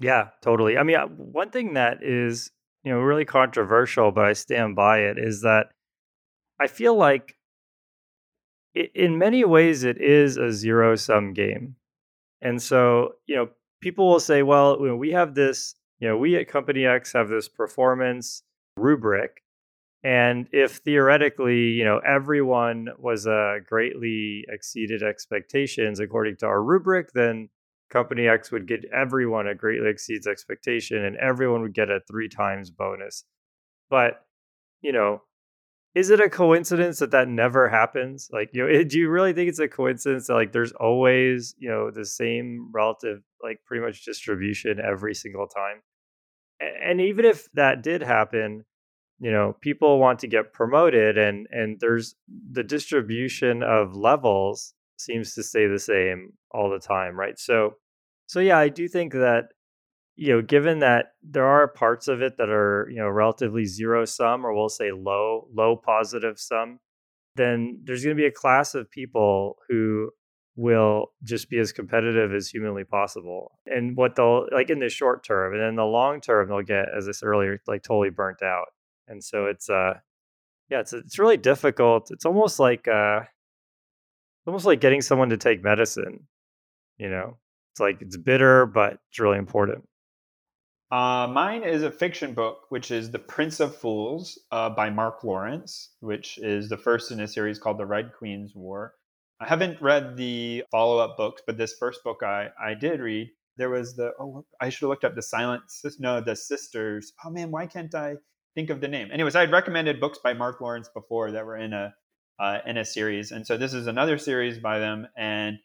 B: Yeah, totally. I mean, uh, one thing that is, you know, really controversial, but I stand by it is that I feel like in many ways it is a zero sum game. And so, you know, people will say, well, we have this, you know, we at Company X have this performance rubric and if theoretically, you know, everyone was uh, greatly exceeded expectations according to our rubric, then company X would get everyone a greatly exceeds expectation and everyone would get a three times bonus. But, you know, is it a coincidence that that never happens? Like, you know, do you really think it's a coincidence that like there's always, you know, the same relative, like pretty much distribution every single time? And even if that did happen, you know people want to get promoted and and there's the distribution of levels seems to stay the same all the time right so so yeah i do think that you know given that there are parts of it that are you know relatively zero sum or we'll say low low positive sum then there's going to be a class of people who will just be as competitive as humanly possible. And what they'll like in the short term and in the long term they'll get as i said earlier like totally burnt out. And so it's uh yeah it's it's really difficult. It's almost like uh almost like getting someone to take medicine you know? It's like it's bitter but it's really important
A: uh, mine is a fiction book, which is The Prince of Fools uh, by Mark Lawrence, which is the first in a series called The Red Queen's War. I haven't read the follow up books, but this first book I, I did read. There was the, oh, I should have looked up the Silent, no, the Sisters. Oh man, why can't I? think of the name. Anyways, I had recommended books by Mark Lawrence before that were in a uh, in a series, and so this is another series by them, and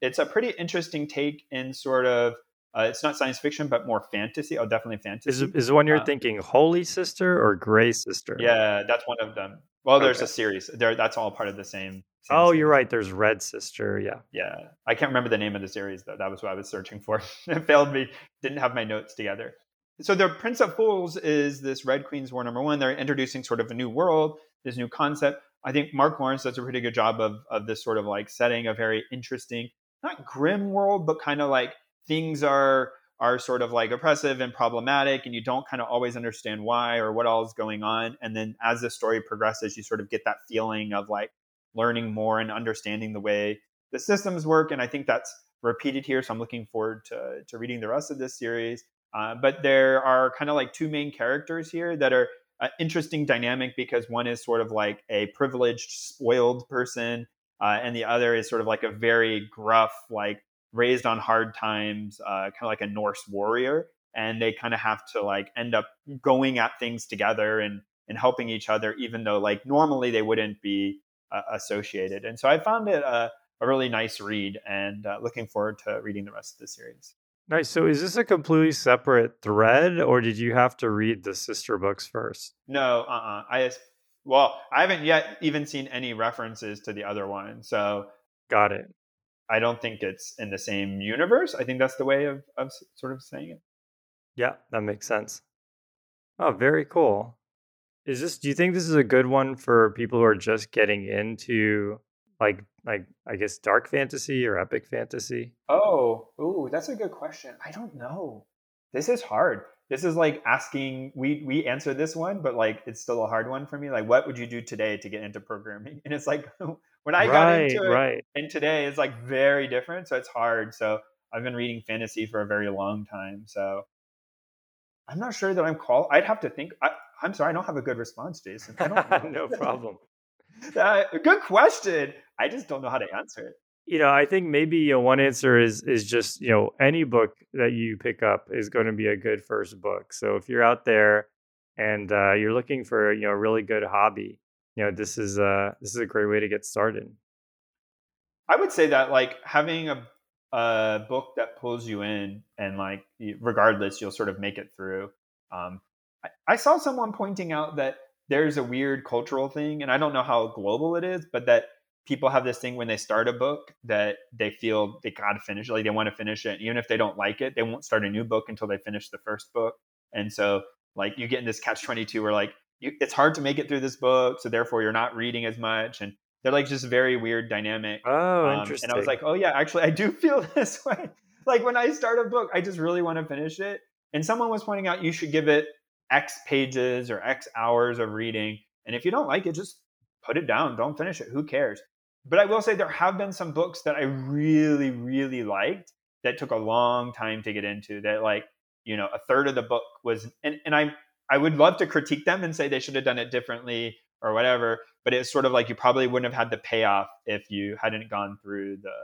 A: it's a pretty interesting take in sort of uh, it's not science fiction, but more fantasy. Oh, definitely fantasy.
B: Is is the one you're uh, thinking Holy Sister or Grey Sister?
A: Yeah, that's one of them. Well, there's okay. a series. There, that's all part of the same.
B: same oh, series. you're right. There's Red Sister. Yeah.
A: Yeah, I can't remember the name of the series though. That was what I was searching for. it failed me. Didn't have my notes together so the Prince of Fools is this Red Queen's War number one. They're introducing sort of a new world, this new concept. I think Mark Lawrence does a pretty good job of of this sort of like setting a very interesting, not grim world, but kind of like things are are sort of like oppressive and problematic, and you don't kind of always understand why or what all is going on. And then as the story progresses, you sort of get that feeling of like learning more and understanding the way the systems work. And I think that's repeated here. So I'm looking forward to, to reading the rest of this series. Uh, but there are kind of like two main characters here that are uh, interesting dynamic because one is sort of like a privileged, spoiled person, uh, and the other is sort of like a very gruff, like raised on hard times, uh, kind of like a Norse warrior. and they kind of have to like end up going at things together and and helping each other, even though like normally they wouldn't be uh, associated. And so I found it a, a really nice read, and uh, looking forward to reading the rest of the series.
B: Nice. So is this a completely separate thread, or did you have to read the sister books first?
A: No, uh, uh I just well, I haven't yet even seen any references to the other one, so
B: got it.
A: I don't think it's in the same universe. I think that's the way of, of sort of saying it.
B: Yeah, that makes sense. Oh, very cool. Is this do you think this is a good one for people who are just getting into like like I guess dark fantasy or epic fantasy?
A: Oh, ooh, that's a good question. I don't know. This is hard. This is like asking we we answer this one, but like it's still a hard one for me. Like what would you do today to get into programming? And it's like when I got into it
B: right.
A: and today it's like very different, so it's hard. So I've been reading fantasy for a very long time, so I'm not sure that I'm called. I'd have to think. I, am sorry, I don't have a good response, Jason.
B: I don't no problem.
A: uh, good question. I just don't know how to answer it.
B: You know, I think maybe you know, one answer is is just you know any book that you pick up is going to be a good first book. So if you're out there and uh, you're looking for you know a really good hobby, you know this is a this is a great way to get started.
A: I would say that like having a a book that pulls you in and like regardless you'll sort of make it through um, I, I, saw someone pointing out that there's a weird cultural thing and i don't know how global it is but that people have this thing when they start a book that they feel they gotta finish like they want to finish it even if they don't like it they won't start a new book until they finish the first book and so like you get in this catch 22 where like you, it's hard to make it through this book so therefore you're not reading as much and they're like just very weird dynamic.
B: Oh, um, interesting.
A: And I was like, oh yeah, actually, I do feel this way. like when I start a book, I just really want to finish it. And someone was pointing out you should give it X pages or X hours of reading. And if you don't like it, just put it down. Don't finish it. Who cares? But I will say there have been some books that I really, really liked that took a long time to get into. That like, you know, a third of the book was, and, and I I would love to critique them and say they should have done it differently or whatever. But it's sort of like you probably wouldn't have had the payoff if you hadn't gone through the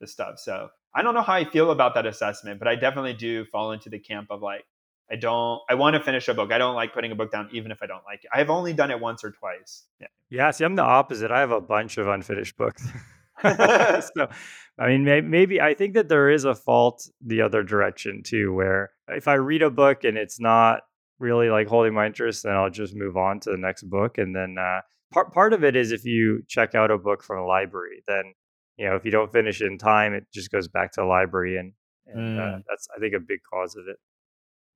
A: the stuff. So I don't know how I feel about that assessment, but I definitely do fall into the camp of like I don't I want to finish a book. I don't like putting a book down even if I don't like it. I've only done it once or twice. Yeah.
B: Yeah, see I'm the opposite. I have a bunch of unfinished books. so I mean maybe, maybe I think that there is a fault the other direction too where if I read a book and it's not really like holding my interest, then I'll just move on to the next book. And then uh, part part of it is if you check out a book from a library, then you know if you don't finish it in time, it just goes back to the library, and, and uh, mm. uh, that's I think a big cause of it.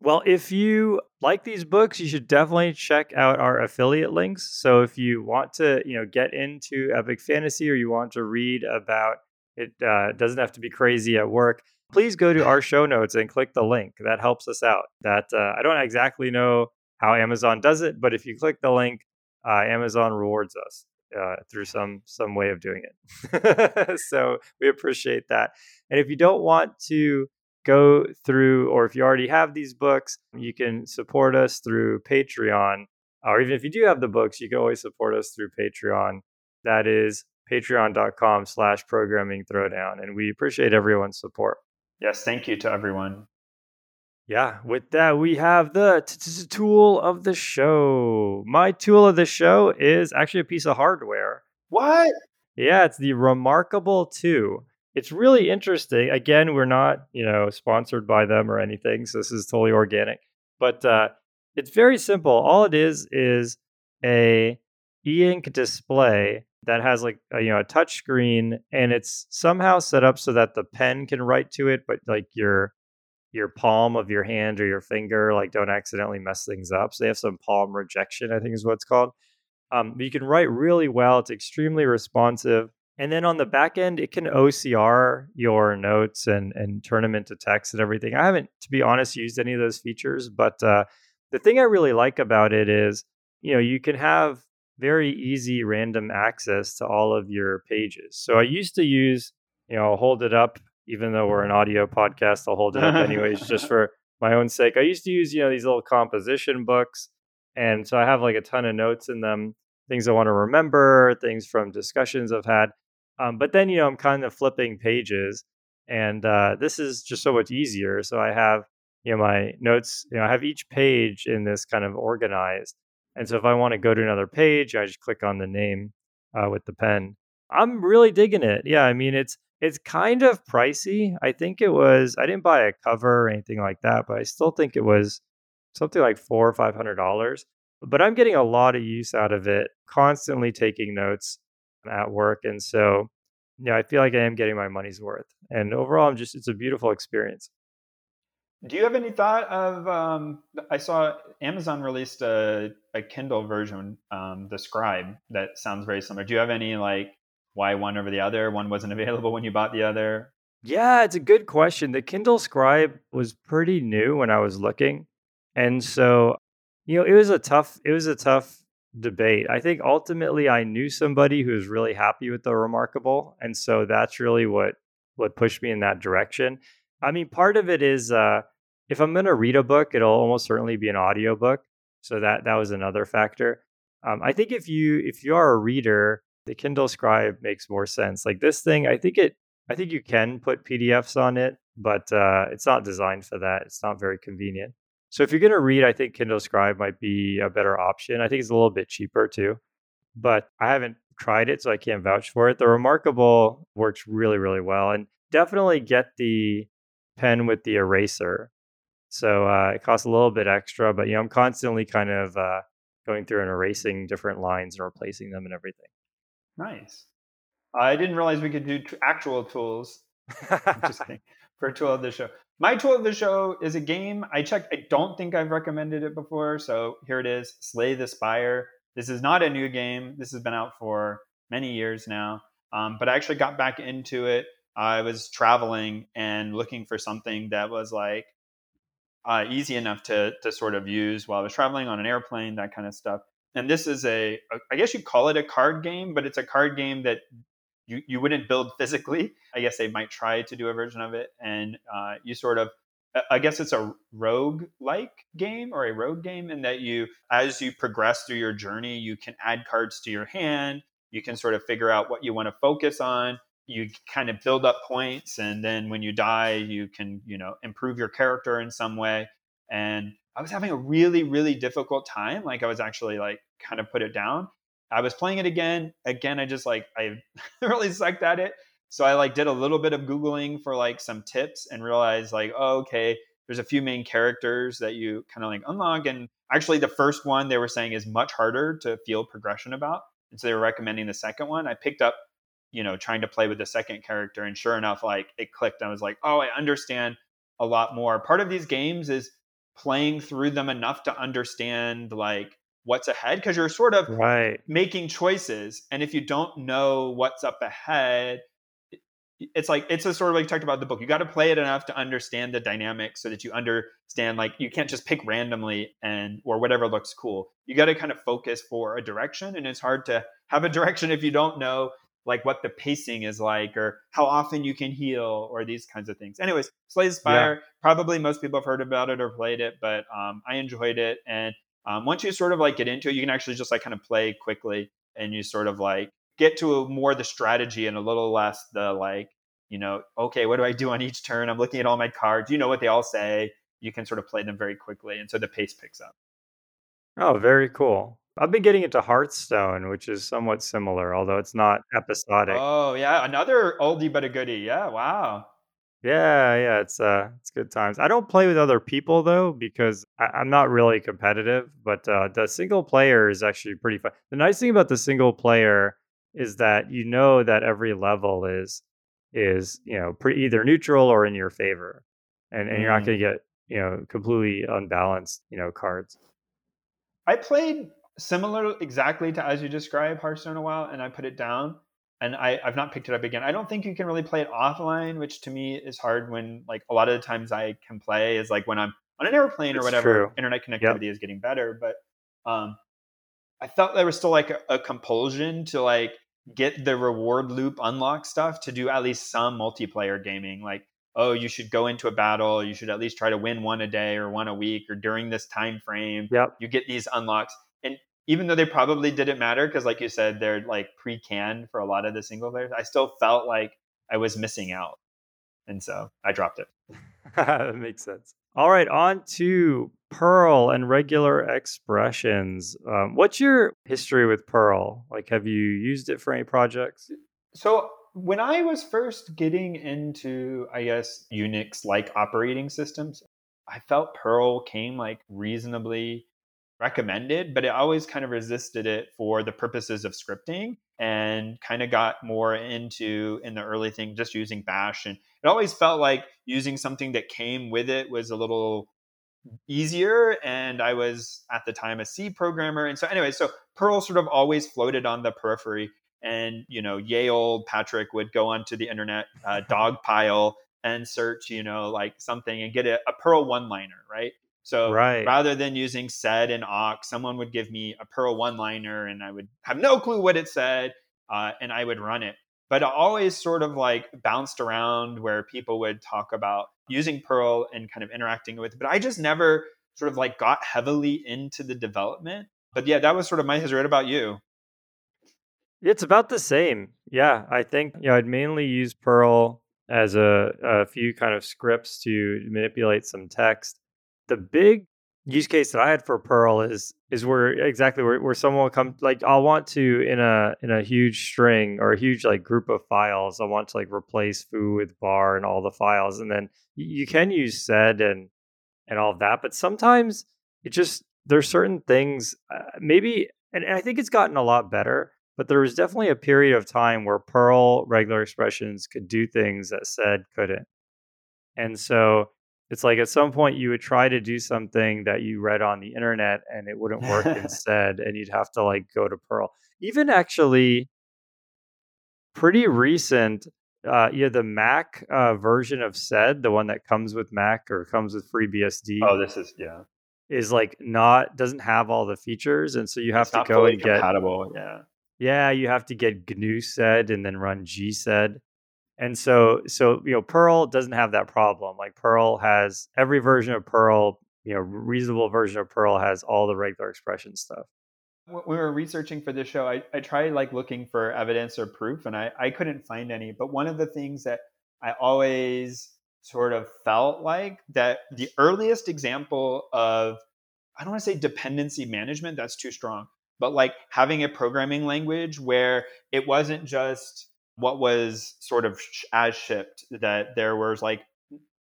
B: Well, if you like these books, you should definitely check out our affiliate links. So if you want to, you know, get into epic fantasy or you want to read about it, uh, doesn't have to be crazy at work please go to our show notes and click the link. That helps us out. That uh, I don't exactly know how Amazon does it, but if you click the link, uh, Amazon rewards us uh, through some some way of doing it. so we appreciate that. And if you don't want to go through, or if you already have these books, you can support us through Patreon. Or even if you do have the books, you can always support us through Patreon. That is patreon.com slash programming throwdown. And we appreciate everyone's support.
A: Yes, thank you to everyone.
B: Yeah, with that, we have the tool of the show. My tool of the show is actually a piece of hardware.
A: What?
B: Yeah, it's the Remarkable 2. It's really interesting. Again, we're not, you know, sponsored by them or anything, so this is totally organic. But uh, it's very simple. All it is is a e-ink display that has like a, you know a touch screen and it's somehow set up so that the pen can write to it but like your your palm of your hand or your finger like don't accidentally mess things up. So they have some palm rejection i think is what it's called. Um, you can write really well it's extremely responsive and then on the back end it can ocr your notes and and turn them into text and everything. I haven't to be honest used any of those features but uh, the thing i really like about it is you know you can have very easy random access to all of your pages. So I used to use, you know, I'll hold it up, even though we're an audio podcast, I'll hold it up anyways, just for my own sake. I used to use, you know, these little composition books. And so I have like a ton of notes in them, things I want to remember, things from discussions I've had. Um, but then, you know, I'm kind of flipping pages. And uh, this is just so much easier. So I have you know, my notes, you know, I have each page in this kind of organized. And so if I want to go to another page, I just click on the name uh, with the pen. I'm really digging it. Yeah, I mean, it's it's kind of pricey. I think it was. I didn't buy a cover or anything like that, but I still think it was something like four or five hundred dollars. But I'm getting a lot of use out of it. Constantly taking notes at work, and so yeah, I feel like I am getting my money's worth. And overall, I'm just it's a beautiful experience.
A: Do you have any thought of? Um, I saw Amazon released a, a Kindle version, um, the Scribe, that sounds very similar. Do you have any like why one over the other? One wasn't available when you bought the other.
B: Yeah, it's a good question. The Kindle Scribe was pretty new when I was looking, and so you know it was a tough it was a tough debate. I think ultimately I knew somebody who was really happy with the Remarkable, and so that's really what what pushed me in that direction. I mean, part of it is uh, if I'm going to read a book, it'll almost certainly be an audiobook. So that that was another factor. Um, I think if you if you are a reader, the Kindle Scribe makes more sense. Like this thing, I think it I think you can put PDFs on it, but uh, it's not designed for that. It's not very convenient. So if you're going to read, I think Kindle Scribe might be a better option. I think it's a little bit cheaper too, but I haven't tried it, so I can't vouch for it. The Remarkable works really, really well, and definitely get the pen with the eraser. So uh, it costs a little bit extra, but you know I'm constantly kind of uh, going through and erasing different lines and replacing them and everything.
A: Nice. I didn't realize we could do t- actual tools. Interesting for a tool of the show. My tool of the show is a game I checked. I don't think I've recommended it before, so here it is: Slay the Spire. This is not a new game. This has been out for many years now, um, but I actually got back into it I was traveling and looking for something that was like uh, easy enough to to sort of use while I was traveling on an airplane, that kind of stuff. And this is a, I guess you call it a card game, but it's a card game that you, you wouldn't build physically. I guess they might try to do a version of it, and uh, you sort of I guess it's a rogue like game or a rogue game in that you, as you progress through your journey, you can add cards to your hand. You can sort of figure out what you want to focus on you kind of build up points and then when you die you can you know improve your character in some way. And i was having a really really difficult time like i was actually like kind of put it down. I was playing it again again i just like i really sucked at it. So i like did a little bit of googling for like some tips and realized like oh, okay there's a few main characters that you kind of like unlock and actually the first one they were saying is much harder to feel progression about and so they were recommending the second one. I picked up you know, trying to play with the second character. And sure enough, like it clicked. I was like, oh, I understand a lot more. Part of these games is playing through them enough to understand like what's ahead because you're sort of
B: right.
A: making choices. And if you don't know what's up ahead, it's like it's a sort of like you talked about the book. You got to play it enough to understand the dynamics so that you understand like you can't just pick randomly and or whatever looks cool. You got to kind of focus for a direction and it's hard to have a direction if you don't know like what the pacing is like or how often you can heal or these kinds of things. Anyways, Slay the Spire, yeah. probably most people have heard about it or played it, but um, I enjoyed it. And um, once you sort of like get into it, you can actually just like kind of play quickly and you sort of like get to a, more the strategy and a little less the like, you know, okay, what do I do on each turn? I'm looking at all my cards. You know what they all say. You can sort of play them very quickly. And so the pace picks up.
B: Oh, very cool. I've been getting into Hearthstone, which is somewhat similar, although it's not episodic.
A: Oh yeah, another oldie but a goodie. Yeah, wow.
B: Yeah, yeah, it's uh, it's good times. I don't play with other people though because I, am not really competitive. But uh, the single player is actually pretty fun. The nice thing about the single player is that you know that every level is is you know pre- either neutral or in your favor, and and you're not mm. going to get you know completely unbalanced you know cards.
A: I played similar exactly to as you describe Hearthstone a while, and I put it down, and I, I've not picked it up again. I don't think you can really play it offline, which to me is hard when like a lot of the times I can play is like when I'm on an airplane or whatever. True. Internet connectivity yep. is getting better, but um, I felt there was still like a, a compulsion to like get the reward loop unlock stuff to do at least some multiplayer gaming. Like, oh, you should go into a battle, you should at least try to win one a day or one a week or during this time frame.
B: Yep.
A: You get these unlocks even though they probably didn't matter because like you said they're like pre-canned for a lot of the single players i still felt like i was missing out and so i dropped it
B: that makes sense All right, on to Perl and regular expressions. Um, what's your history with Perl? Like, have you used it for any projects?
A: So, when I was first getting into, I guess, Unix like operating systems, I felt Perl came like reasonably recommended, but it always kind of resisted it for the purposes of scripting and kind of got more into in the early thing just using bash. And it always felt like using something that came with it was a little easier and i was at the time a c programmer. And so anyway so perl sort of always floated on the periphery and you know yay old patrick would go onto the internet uh, dogpile and search you know like something and get a, a perl one liner right so right. rather than using sed and awk, someone would give me a Perl one liner and I would have no clue what it said uh, and I would run it. But I always sort of like bounced around where people would talk about using Perl and kind of interacting with it. But I just never sort of like got heavily into the development. But yeah, that was sort of my history. What about you?
B: It's about the same. Yeah, I think you know I'd mainly use Perl as a, a few kind of scripts to manipulate some text the big use case that I had for Perl is is where exactly where, where someone will come like I'll want to in a in a huge string or a huge like group of files I want to like replace foo with bar and all the files and then you can use sed and and all of that but sometimes it just there's certain things uh, maybe and I think it's gotten a lot better but there was definitely a period of time where Perl regular expressions could do things that sed couldn't. And so it's like at some point you would try to do something that you read on the internet and it wouldn't work instead and you'd have to like go to perl. Even actually pretty recent uh yeah the mac uh, version of sed the one that comes with mac or comes with FreeBSD
A: oh this is yeah.
B: is like not doesn't have all the features and so you have it's to go and get
A: compatible yeah.
B: Yeah you have to get gnu sed and then run G gsed and so, so you know, Perl doesn't have that problem. Like Perl has every version of Perl, you know, reasonable version of Perl has all the regular expression stuff.
A: When we were researching for this show, I, I tried like looking for evidence or proof, and I, I couldn't find any. But one of the things that I always sort of felt like that the earliest example of I don't want to say dependency management, that's too strong, but like having a programming language where it wasn't just what was sort of as shipped that there was like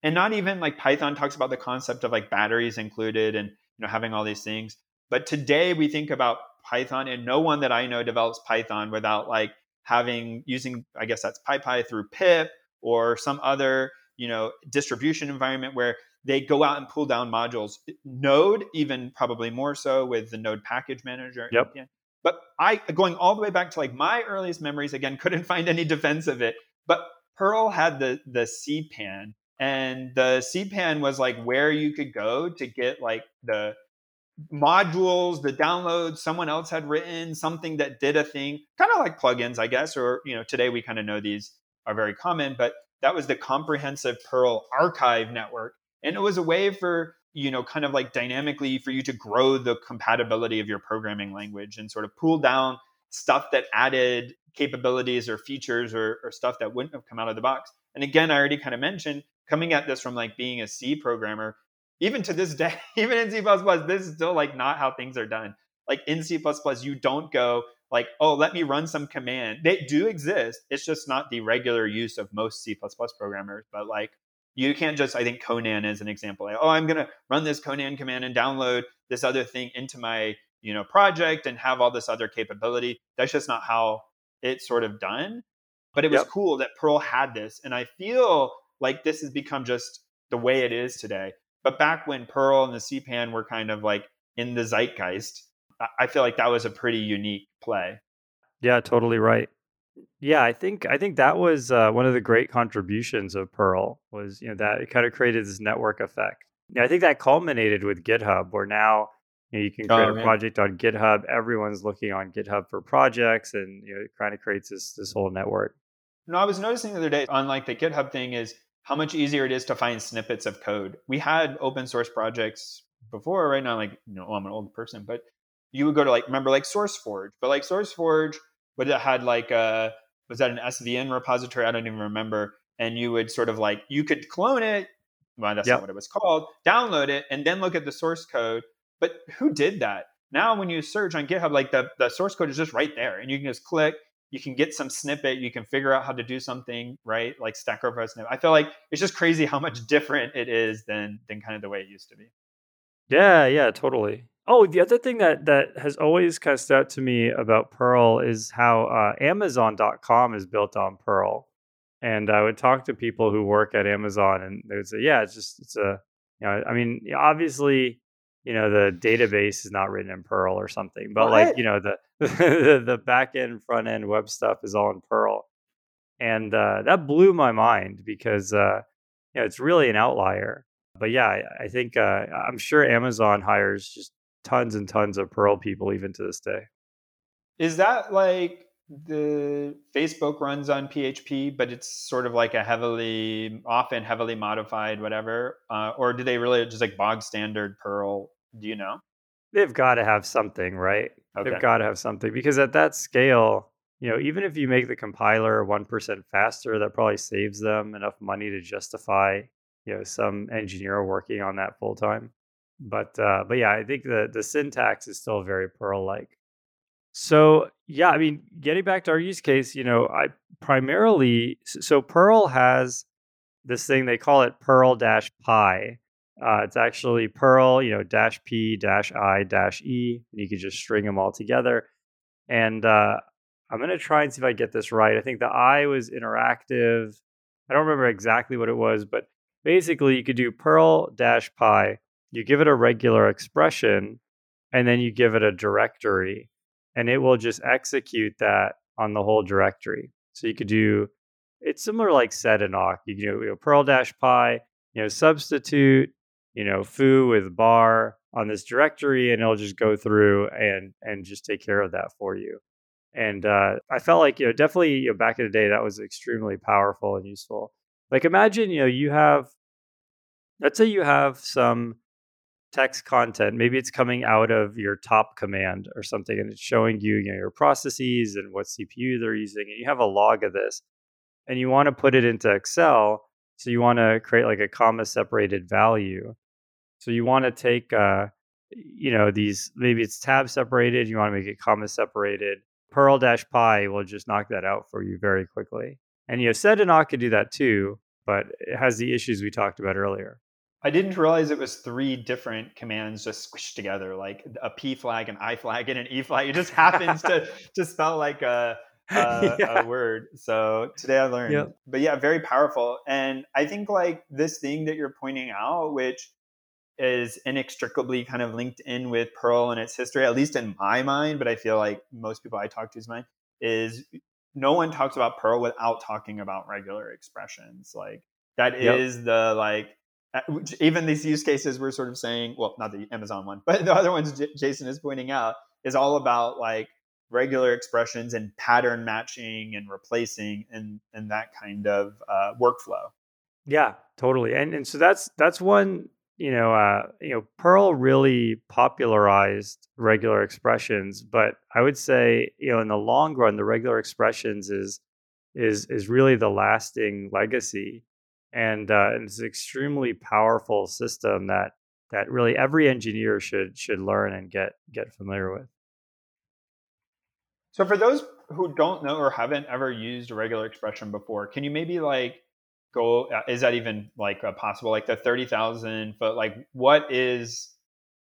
A: and not even like python talks about the concept of like batteries included and you know having all these things but today we think about python and no one that i know develops python without like having using i guess that's pypy through pip or some other you know distribution environment where they go out and pull down modules node even probably more so with the node package manager
B: yep.
A: But I, going all the way back to like my earliest memories, again, couldn't find any defense of it. But Perl had the the CPAN, and the CPAN was like where you could go to get like the modules, the downloads someone else had written, something that did a thing, kind of like plugins, I guess. Or you know, today we kind of know these are very common, but that was the comprehensive Perl archive network, and it was a way for you know kind of like dynamically for you to grow the compatibility of your programming language and sort of pull down stuff that added capabilities or features or, or stuff that wouldn't have come out of the box. And again i already kind of mentioned coming at this from like being a c programmer even to this day even in c++ this is still like not how things are done. Like in c++ you don't go like oh let me run some command. They do exist it's just not the regular use of most c++ programmers but like you can't just i think conan is an example like, oh i'm going to run this conan command and download this other thing into my you know project and have all this other capability. That's just not how it's sort of done but it was yep. cool that perl had this and i feel like this has become just the way it is today but back when perl and the cpan were kind of like in the zeitgeist i feel like that was a pretty unique play.
B: Yeah totally right yeah, I think I think that was uh, one of the great contributions of Perl was you know that it kind of created this network effect. I think that culminated with GitHub, where now you, know, you can create oh, a project on GitHub. Everyone's looking on GitHub for projects, and you know, it kind of creates this this whole network.
A: No, I was noticing the other day, unlike the GitHub thing, is how much easier it is to find snippets of code. We had open source projects before, right now, like you know, well, I'm an old person, but you would go to like remember like SourceForge, but like SourceForge but it had like a was that an SVN repository? I don't even remember. And you would sort of like you could clone it, well, that's
B: Yep.
A: not what it was called. Download it and then look at the source code. But who did that? Now, when you search on GitHub, like the, the source code is just right there, and you can just click. You can get some snippet. You can figure out how to do something, right? Like Stack Overflow snippet. I feel like it's just crazy how much different it is than than kind of the way it used to be.
B: Yeah, yeah, totally. Oh, the other thing that that has always kind of stood out to me about Perl is how uh, Amazon.com is built on Perl. And I would talk to people who work at Amazon, and they would say, "Yeah, it's just it's a, you know, I mean, obviously, you know, the database is not written in Perl or something, but like, you know, the the, the back end, front end web stuff is all in Perl." And uh, that blew my mind because uh, you know it's really an outlier. But yeah, I, I think uh, I'm sure Amazon hires just tons and tons of Perl people even to this day.
A: Is that like the Facebook runs on PHP, but it's sort of like a heavily, often heavily modified, whatever? Uh, or do they really just like bog standard Perl? Do you know?
B: They've got to have something, right?
A: Okay.
B: They've got to have something because at that scale, you know, even if you make the compiler 1% faster, that probably saves them enough money to justify, you know, some engineer working on that full time. But uh, but yeah, I think the the syntax is still very Perl like. So yeah, I mean, getting back to our use case, you know, I primarily so Perl has this thing they call it Perl dash pi. Uh, it's actually Perl, you know, dash p dash i dash e, and you can just string them all together. And uh, I'm gonna try and see if I get this right. I think the i was interactive. I don't remember exactly what it was, but basically you could do Perl dash pi. You give it a regular expression, and then you give it a directory, and it will just execute that on the whole directory. So you could do it's similar like sed and awk. You can do you know, Perl dash pi, you know, substitute, you know, foo with bar on this directory, and it'll just go through and and just take care of that for you. And uh, I felt like you know definitely you know, back in the day that was extremely powerful and useful. Like imagine you know you have, let's say you have some text content. Maybe it's coming out of your top command or something, and it's showing you, you know, your processes and what CPU they're using, and you have a log of this, and you want to put it into Excel. So you want to create like a comma separated value. So you want to take, uh, you know, these maybe it's tab separated. You want to make it comma separated. Perl dash pi will just knock that out for you very quickly. And you know, sed and awk could do that too, but it has the issues we talked about earlier.
A: I didn't realize it was three different commands just squished together, like a P flag, an I flag, and an E flag. It just happens to to spell like a a,
B: Yeah.
A: a word. So today I learned.
B: Yep.
A: But yeah, very powerful. And I think like this thing that you're pointing out, which is inextricably kind of linked in with Perl and its history, at least in my mind, but I feel like most people I talk to's mind, is no one talks about Perl without talking about regular expressions. Like that is
B: Yep.
A: the like even these use cases we're sort of saying, well, not the Amazon one, but the other ones J- Jason is pointing out is all about like regular expressions and pattern matching and replacing and and that kind of uh, workflow.
B: Yeah, totally. And and so that's that's one, you know, uh, you know, Perl really popularized regular expressions, but I would say, you know, in the long run, the regular expressions is is is really the lasting legacy. And uh, it's an extremely powerful system that that really every engineer should should learn and get get familiar with.
A: So for those who don't know or haven't ever used a regular expression before, can you maybe like go? uh, Is that even like uh, possible? Like the thirty thousand foot? Like what is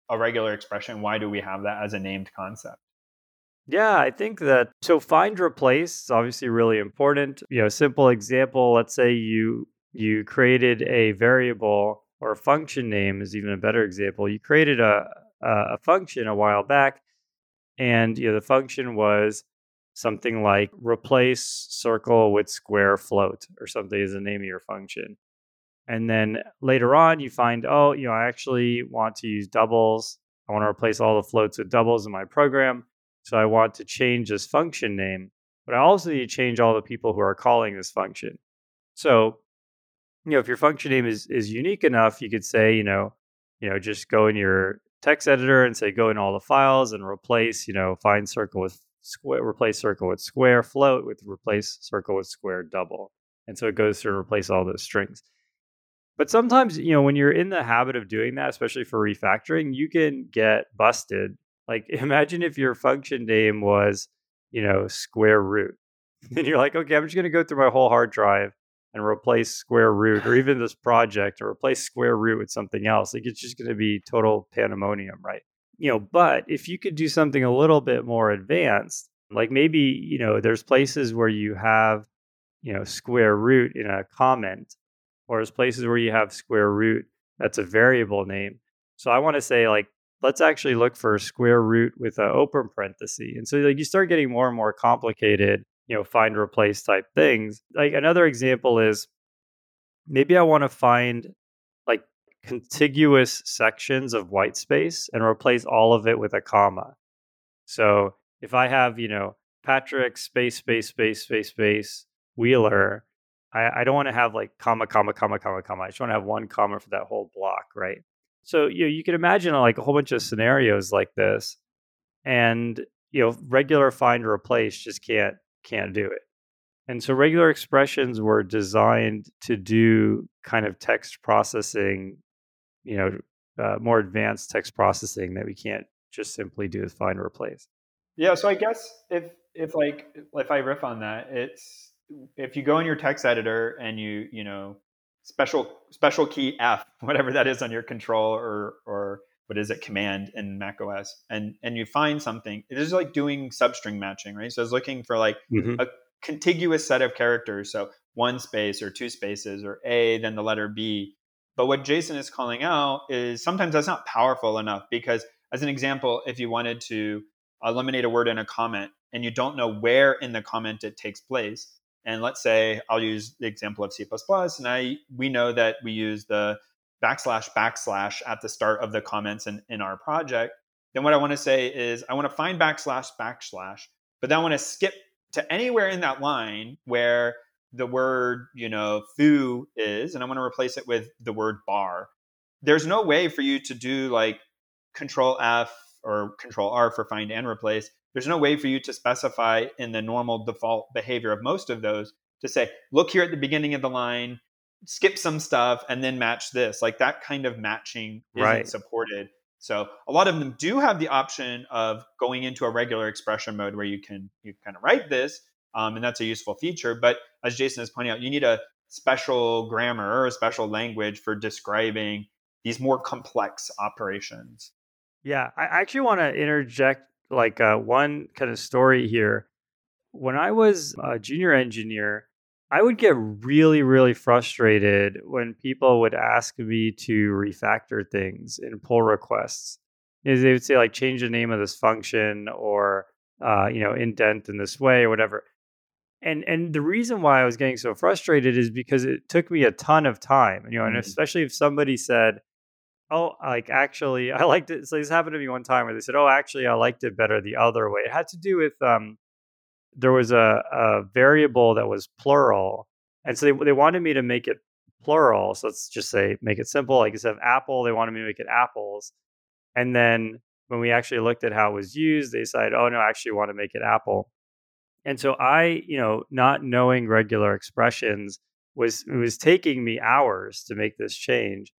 A: a regular expression? Why do we have that as a named concept?
B: Yeah, I think that so find replace is obviously really important. You know, simple example, let's say you you created a variable or function name is even a better example. You created a a, a function a while back and you know the function was something like replace circle with square float or something is the name of your function. And then later on you find, oh, you know, I actually want to use doubles. I want to replace all the floats with doubles in my program. So I want to change this function name, but I also need to change all the people who are calling this function. So, you know, if your function name is is unique enough, you could say, you know, you know, just go in your text editor and say go in all the files and replace, you know, find circle with square, replace circle with square, float with replace circle with square, double. And so it goes through and replace all those strings. But sometimes, you know, when you're in the habit of doing that, especially for refactoring, you can get busted. Like imagine if your function name was, you know, square root. And you're like, okay, I'm just going to go through my whole hard drive and replace square root or even this project or replace square root with something else. Like it's just going to be total pandemonium, right? You know, but if you could do something a little bit more advanced, like maybe, you know, there's places where you have, you know, square root in a comment or there's places where you have square root that's a variable name. So I want to say like let's actually look for square root with an open parenthesis. And so like you start getting more and more complicated, you know, find replace type things. Like another example is maybe I want to find like contiguous sections of white space and replace all of it with a comma. So if I have, you know, Patrick space space space space space Wheeler, I, I don't want to have like comma, comma, comma, comma, comma. I just want to have one comma for that whole block, right? So you know, you can imagine like a whole bunch of scenarios like this, and you know, regular find replace just can't can't do it. And so regular expressions were designed to do kind of text processing, you know, uh, more advanced text processing that we can't just simply do with find replace.
A: Yeah, so I guess if if like if I riff on that, it's if you go in your text editor and you you know special special key F whatever that is on your control or or what is it command in Mac OS and and you find something it is like doing substring matching right? So it's looking for like mm-hmm. a contiguous set of characters so one space or two spaces or A then the letter B. But what Jason is calling out is sometimes that's not powerful enough because as an example if you wanted to eliminate a word in a comment and you don't know where in the comment it takes place and let's say I'll use the example of C++, and I we know that we use the backslash backslash at the start of the comments in, in our project. Then what I want to say is I want to find backslash backslash, but then I want to skip to anywhere in that line where the word, you know, foo is, and I want to replace it with the word bar. There's no way for you to do like control F or control R for find and replace there's no way for you to specify in the normal default behavior of most of those to say, look here at the beginning of the line, skip some stuff, and then match this. Like that kind of matching isn't right. supported. So a lot of them do have the option of going into a regular expression mode where you can you kind of write this, um, and that's a useful feature. But as Jason is pointing out, you need a special grammar or a special language for describing these more complex operations.
B: Yeah, I actually want to interject like uh, one kind of story here. When I was a junior engineer, I would get really, really frustrated when people would ask me to refactor things in pull requests. Is they would say like change the name of this function or uh, you know indent in this way or whatever. And and the reason why I was getting so frustrated is because it took me a ton of time. You know, and mm. especially if somebody said, oh, like actually, I liked it. So this happened to me one time where they said, oh, actually, I liked it better the other way. It had to do with um, there was a, a variable that was plural, and so they they wanted me to make it plural. So let's just say make it simple. Like instead of apple, they wanted me to make it apples, and then when we actually looked at how it was used, they decided, oh no, I actually want to make it apple. And so I, you know, not knowing regular expressions was it was taking me hours to make this change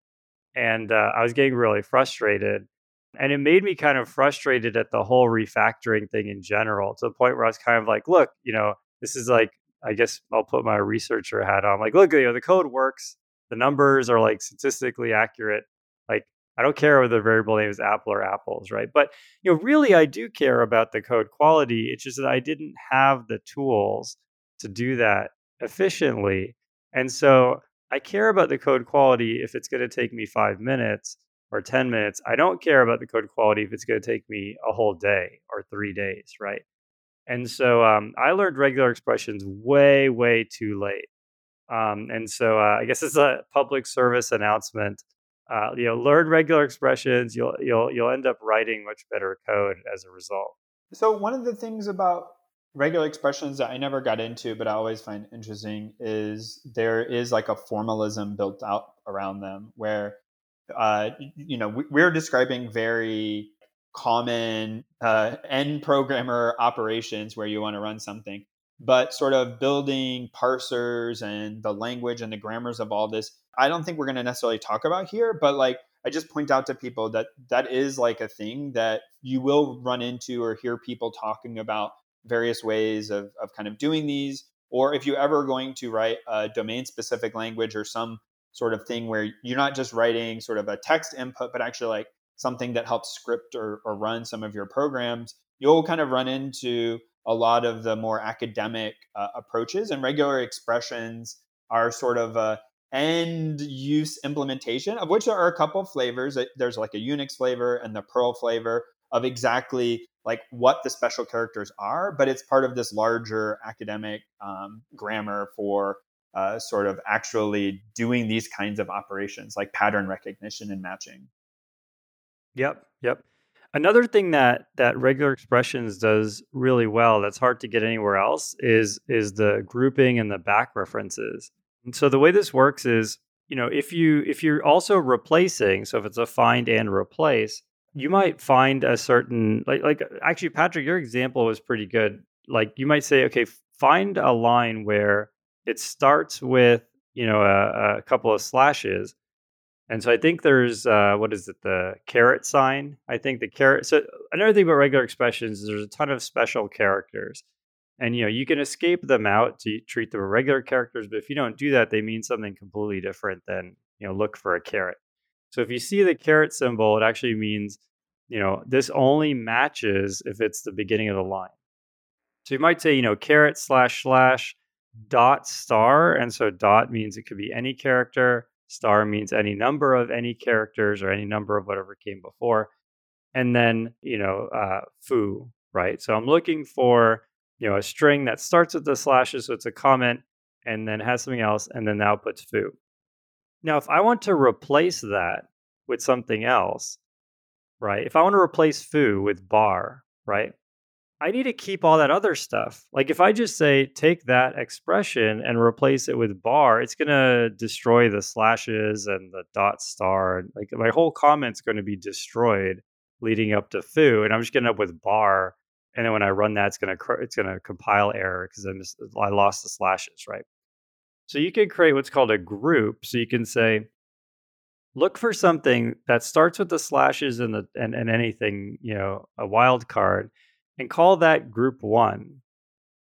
B: and uh, I was getting really frustrated. And it made me kind of frustrated at the whole refactoring thing in general to the point where I was kind of like, look, you know, this is like, I guess I'll put my researcher hat on. Like, look, you know, the code works. The numbers are like statistically accurate. Like, I don't care whether the variable name is apple or apples, right? But, you know, really, I do care about the code quality. It's just that I didn't have the tools to do that efficiently. And so I care about the code quality if it's going to take me five minutes or 10 minutes. I don't care about the code quality if it's going to take me a whole day or three days, right? And so um, I learned regular expressions way, way too late. Um, and so uh, I guess it's a public service announcement. Uh, you know, learn regular expressions. You'll you'll you'll end up writing much better code as a result.
A: So one of the things about regular expressions that I never got into, but I always find interesting is there is like a formalism built out around them where, uh, you know, we're describing very common uh, end programmer operations where you want to run something, but sort of building parsers and the language and the grammars of all this I don't think we're going to necessarily talk about here, but like I just point out to people that that is like a thing that you will run into or hear people talking about various ways of, of kind of doing these. Or if you're ever going to write a domain specific language or some sort of thing where you're not just writing sort of a text input, but actually like something that helps script or, or run some of your programs, you'll kind of run into a lot of the more academic uh, approaches and regular expressions are sort of a end use implementation of which there are a couple flavors. There's like a unix flavor and the perl flavor of exactly like what the special characters are but it's part of this larger academic um, grammar for uh, sort of actually doing these kinds of operations like pattern recognition and matching
B: yep yep Another thing that that regular expressions does really well that's hard to get anywhere else is is the grouping and the back references. And so the way this works is, you know, if you if you're also replacing, so if it's a find and replace, you might find a certain like like actually Patrick your example was pretty good. Like you might say okay, find a line where it starts with, you know, a, a couple of slashes and so I think there's uh, what is it, the carrot sign? I think the caret. So another thing about regular expressions is there's a ton of special characters, and you know you can escape them out to treat them as regular characters. But if you don't do that, they mean something completely different than you know look for a carrot. So if you see the carrot symbol, it actually means you know this only matches if it's the beginning of the line. So you might say you know carrot slash slash dot star, and so dot means it could be any character Star means any number of any characters or any number of whatever came before. And then, you know, uh, foo, right? So I'm looking for, you know, a string that starts with the slashes. So it's a comment and then has something else and then now puts foo. Now, if I want to replace that with something else, right? If I want to replace foo with bar, right? I need to keep all that other stuff. Like if I just say take that expression and replace it with bar, it's going to destroy the slashes and the dot star. Like my whole comment's going to be destroyed leading up to foo, and I'm just getting up with bar. And then when I run that, it's going to it's going to compile error because I, I lost the slashes, right? So you can create what's called a group. So you can say, look for something that starts with the slashes and the and, and anything, you know, a wild card and call that group one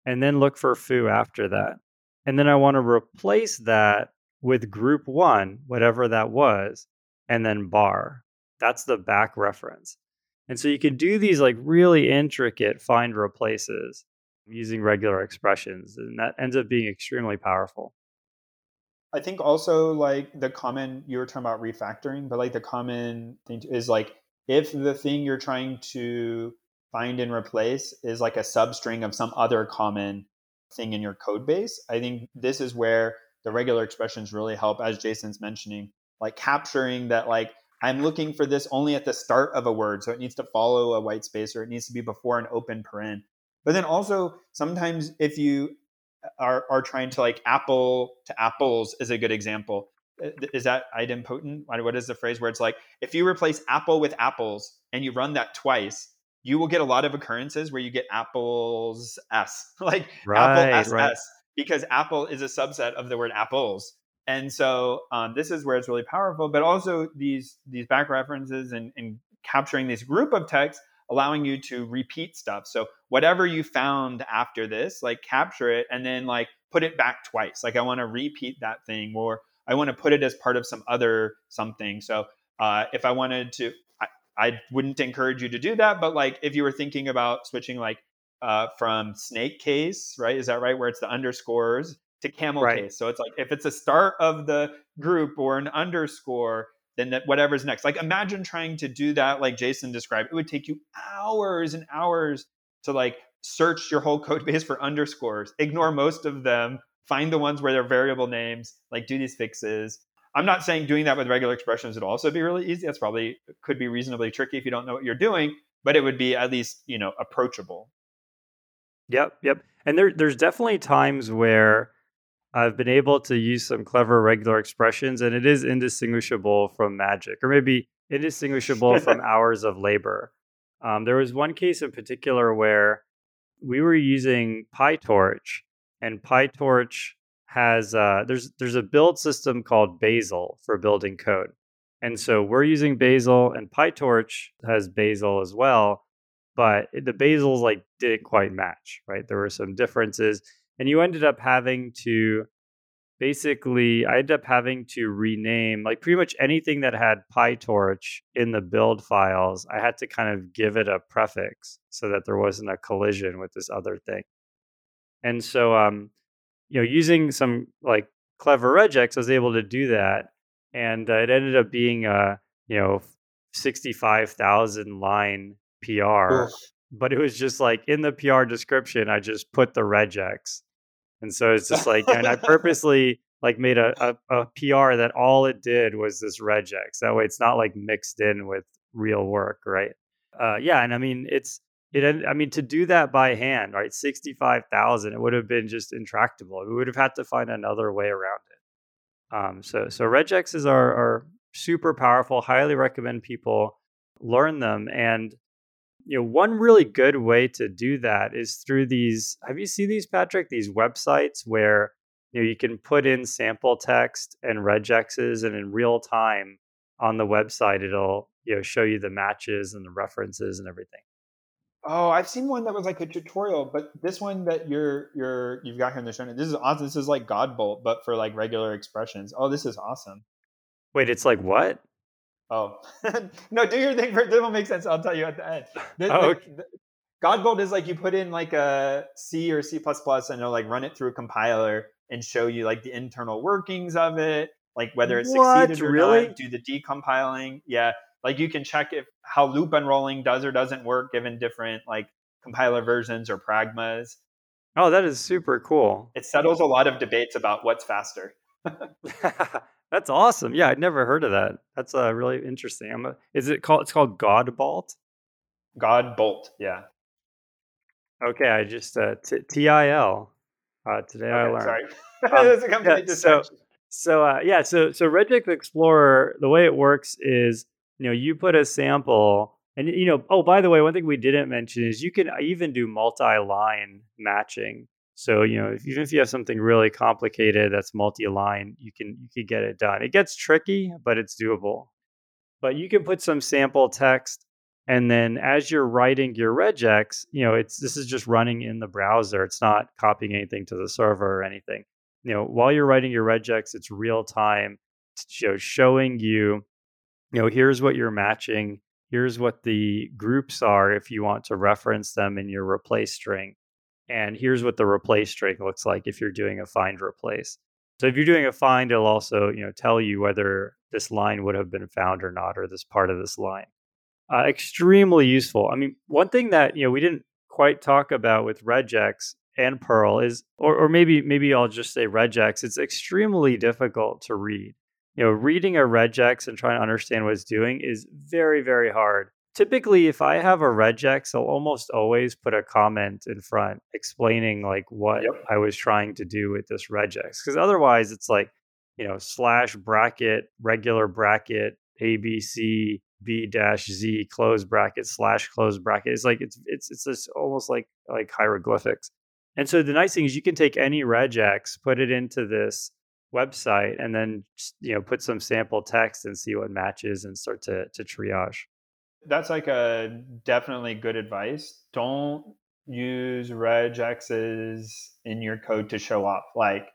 B: and then look for foo after that. And then I want to replace that with group one, whatever that was, and then bar. That's the back reference. And so you can do these like really intricate find replaces using regular expressions, and that ends up being extremely powerful.
A: I think also like the common you were talking about refactoring, but like the common thing is like if the thing you're trying to find and replace is like a substring of some other common thing in your code base. I think this is where the regular expressions really help, as Jason's mentioning, like capturing that, like, I'm looking for this only at the start of a word. So it needs to follow a white space or it needs to be before an open paren. But then also, sometimes if you uh, are, are trying to like apple to apples is a good example. Uh, is that idempotent? What is the phrase where it's like, if you replace apple with apples and you run that twice, you will get a lot of occurrences where you get apples s like right, apple s right. because apple is a subset of the word apples. And so um, this is where it's really powerful but also these these back references and, and capturing this group of text allowing you to repeat stuff. So whatever you found after this like capture it and then like put it back twice. Like i want to repeat that thing or i want to put it as part of some other something. So uh, if i wanted to I wouldn't encourage you to do that. But like if you were thinking about switching like uh, from snake case, right? Is that right? Where it's the underscores to camel right. case. So it's like if it's a start of the group or an underscore, then that whatever's next. Like imagine trying to do that like Jason described. It would take you hours and hours to like search your whole code base for underscores, ignore most of them, find the ones where they're variable names, like do these fixes, I'm not saying doing that with regular expressions would also be really easy. That's probably could be reasonably tricky if you don't know what you're doing, but it would be at least, you know, approachable.
B: Yep, yep. And there there's definitely times where I've been able to use some clever regular expressions and it is indistinguishable from magic or maybe indistinguishable from hours of labor. Um, there was one case in particular where we were using PyTorch and PyTorch has uh, there's there's a build system called Bazel for building code, and so we're using Bazel, and PyTorch has Bazel as well, but the Bazels like didn't quite match, right? There were some differences, and you ended up having to basically I ended up having to rename like pretty much anything that had PyTorch in the build files. I had to kind of give it a prefix so that there wasn't a collision with this other thing. And so, um, you know, using some like clever regex, I was able to do that, and uh, it ended up being a you know sixty-five thousand line PR. Oof. But it was just like in the PR description, I just put the regex and so it's just like, and I purposely like made a, a, a, PR that all it did was this regex. That way it's not like mixed in with real work, right? Uh, yeah, and I mean it's it. I mean to do that by hand, right? Sixty five thousand, it would have been just intractable. We would have had to find another way around it. Um, so so regexes are are super powerful. Highly recommend people learn them and you know, one really good way to do that is through these. Have you seen these, Patrick? These websites where you know you can put in sample text and regexes, and in real time on the website, it'll you know show you the matches and the references and everything.
A: Oh, I've seen one that was like a tutorial, but this one that you're you're you've got here in the show. This is awesome. This is like Godbolt, but for like regular expressions. Oh, this is awesome.
B: Wait, it's like what?
A: Oh no, do your thing. For, this will make sense. I'll tell you at the end. The, oh, okay. the, Godbolt is like you put in like a C or C and it'll like run it through a compiler and show you like the internal workings of it, like whether it what? succeeded or really? not. Do the decompiling. Yeah, like you can check if how loop unrolling does or doesn't work given different like compiler versions or pragmas.
B: Oh, that is super cool.
A: It settles a lot of debates about what's faster.
B: That's awesome. Yeah, I'd never heard of that. That's uh, really interesting. I'm a, is it called? It's called Godbolt.
A: Godbolt. Yeah.
B: Okay, I just uh, t- T I L. Uh, today okay, I learned.
A: Sorry, um, a
B: yeah, so so uh, yeah, so so Regex Explorer. The way it works is, you know, you put a sample, and you know, oh, by the way, one thing we didn't mention is you can uh, even do multi-line matching. So you know, if, even if you have something really complicated that's multi-line, you can you can get it done. It gets tricky, but it's doable. But you can put some sample text, and then as you're writing your regex, you know, it's this is just running in the browser. It's not copying anything to the server or anything. You know, while you're writing your regex, it's real time, you know, showing you, you know, here's what you're matching. Here's what the groups are if you want to reference them in your replace string and here's what the replace string looks like if you're doing a find replace. So if you're doing a find, it'll also you know tell you whether this line would have been found or not, or this part of this line. Uh, extremely useful. I mean, one thing that you know we didn't quite talk about with regex and Perl is, or, or maybe maybe I'll just say regex. It's extremely difficult to read. You know, reading a regex and trying to understand what it's doing is very very hard. Typically if i have a regex i'll almost always put a comment in front explaining like what yep. i was trying to do with this regex because otherwise it's like you know slash bracket regular bracket abc b dash z close bracket slash close bracket. It's like it's it's it's just almost like like hieroglyphics. And so the nice thing is you can take any regex put it into this website and then you know put some sample text and see what matches and start to to triage
A: that's like a definitely good advice. Don't use regexes in your code to show off. Like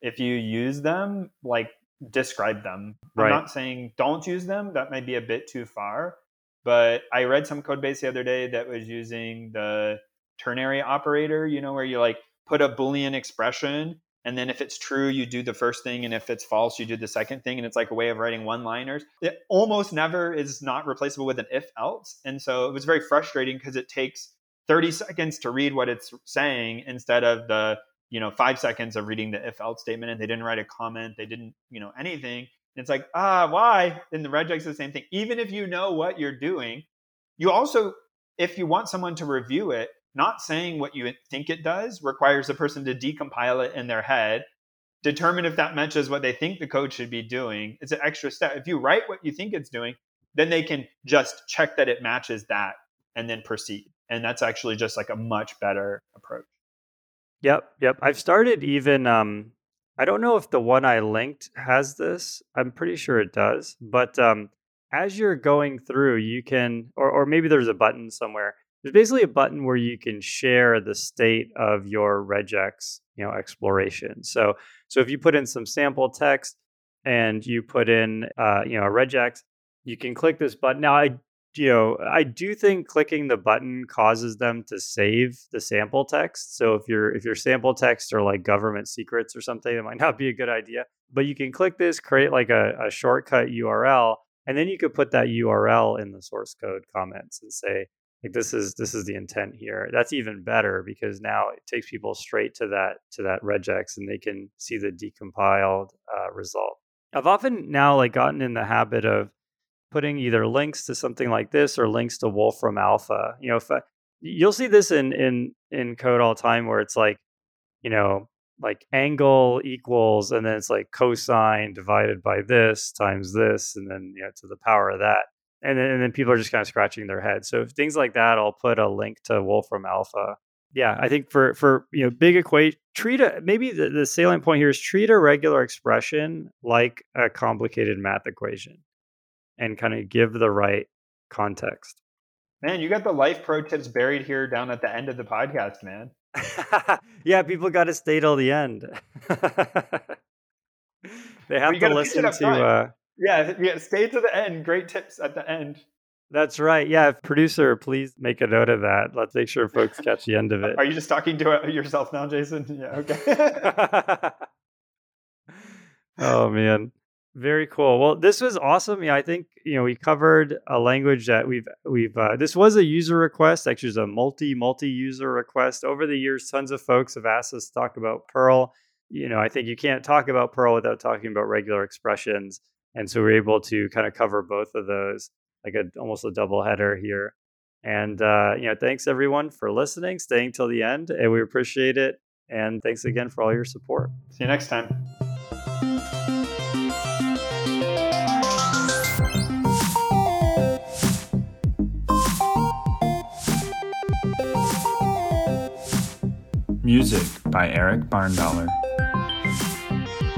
A: if you use them, like describe them. Right. I'm not saying don't use them. That might be a bit too far. But I read some code base the other day that was using the ternary operator, you know, where you like put a Boolean expression and then if it's true you do the first thing and if it's false you do the second thing and it's like a way of writing one liners it almost never is not replaceable with an if else. And so it was very frustrating because it takes 30 seconds to read what it's saying instead of the you know five seconds of reading the if else statement and they didn't write a comment they didn't you know anything. And it's like ah why? And the regex is the same thing. Even if you know what you're doing you also if you want someone to review it not saying what you think it does requires a person to decompile it in their head, determine if that matches what they think the code should be doing. It's an extra step. If you write what you think it's doing, then they can just check that it matches that and then proceed. And that's actually just like a much better approach.
B: Yep, yep. I've started even um I don't know if the one I linked has this. I'm pretty sure it does. But um, as you're going through, you can, or, or maybe there's a button somewhere. There's basically a button where you can share the state of your regex, you know, exploration. So, so if you put in some sample text and you put in, uh, you know, a regex, you can click this button. Now, I you know, I do think clicking the button causes them to save the sample text. So if your if your sample text are like government secrets or something, it might not be a good idea. But you can click this, create like a, a shortcut URL, and then you could put that URL in the source code comments and say, like this is this is the intent here. That's even better because now it takes people straight to that to that regex and they can see the decompiled uh, result. I've often now like gotten in the habit of putting either links to something like this or links to Wolfram Alpha. You know, if I, you'll see this in in in code all the time where it's like, you know, like angle equals and then it's like cosine divided by this times this and then you know to the power of that. And then, and then people are just kind of scratching their head. So things like that, I'll put a link to Wolfram Alpha. Yeah, I think for for you know big equation, treat a maybe the, the salient point here is treat a regular expression like a complicated math equation and kind of give the right context.
A: Man, you got the life pro tips buried here down at the end of the podcast, man.
B: yeah, people got to stay till the end. they have to listen to. Uh,
A: yeah, yeah, stay to the end. Great tips at the end.
B: That's right. Yeah, producer, please make a note of that. Let's make sure folks catch the end of it.
A: Are you just talking to uh, yourself now, Jason? Yeah. Okay.
B: oh man. Very cool. Well, this was awesome. Yeah, I think you know we covered a language that we've we've. Uh, this was a user request. Actually, it's a multi multi user request. Over the years, tons of folks have asked us to talk about Perl. You know, I think you can't talk about Perl without talking about regular expressions, and so we're able to kind of cover both of those, like a almost a double header here. And uh, you know, thanks everyone for listening, staying till the end, and we appreciate it. And thanks again for all your support.
A: See you next time.
C: Music by Eric Barndollar.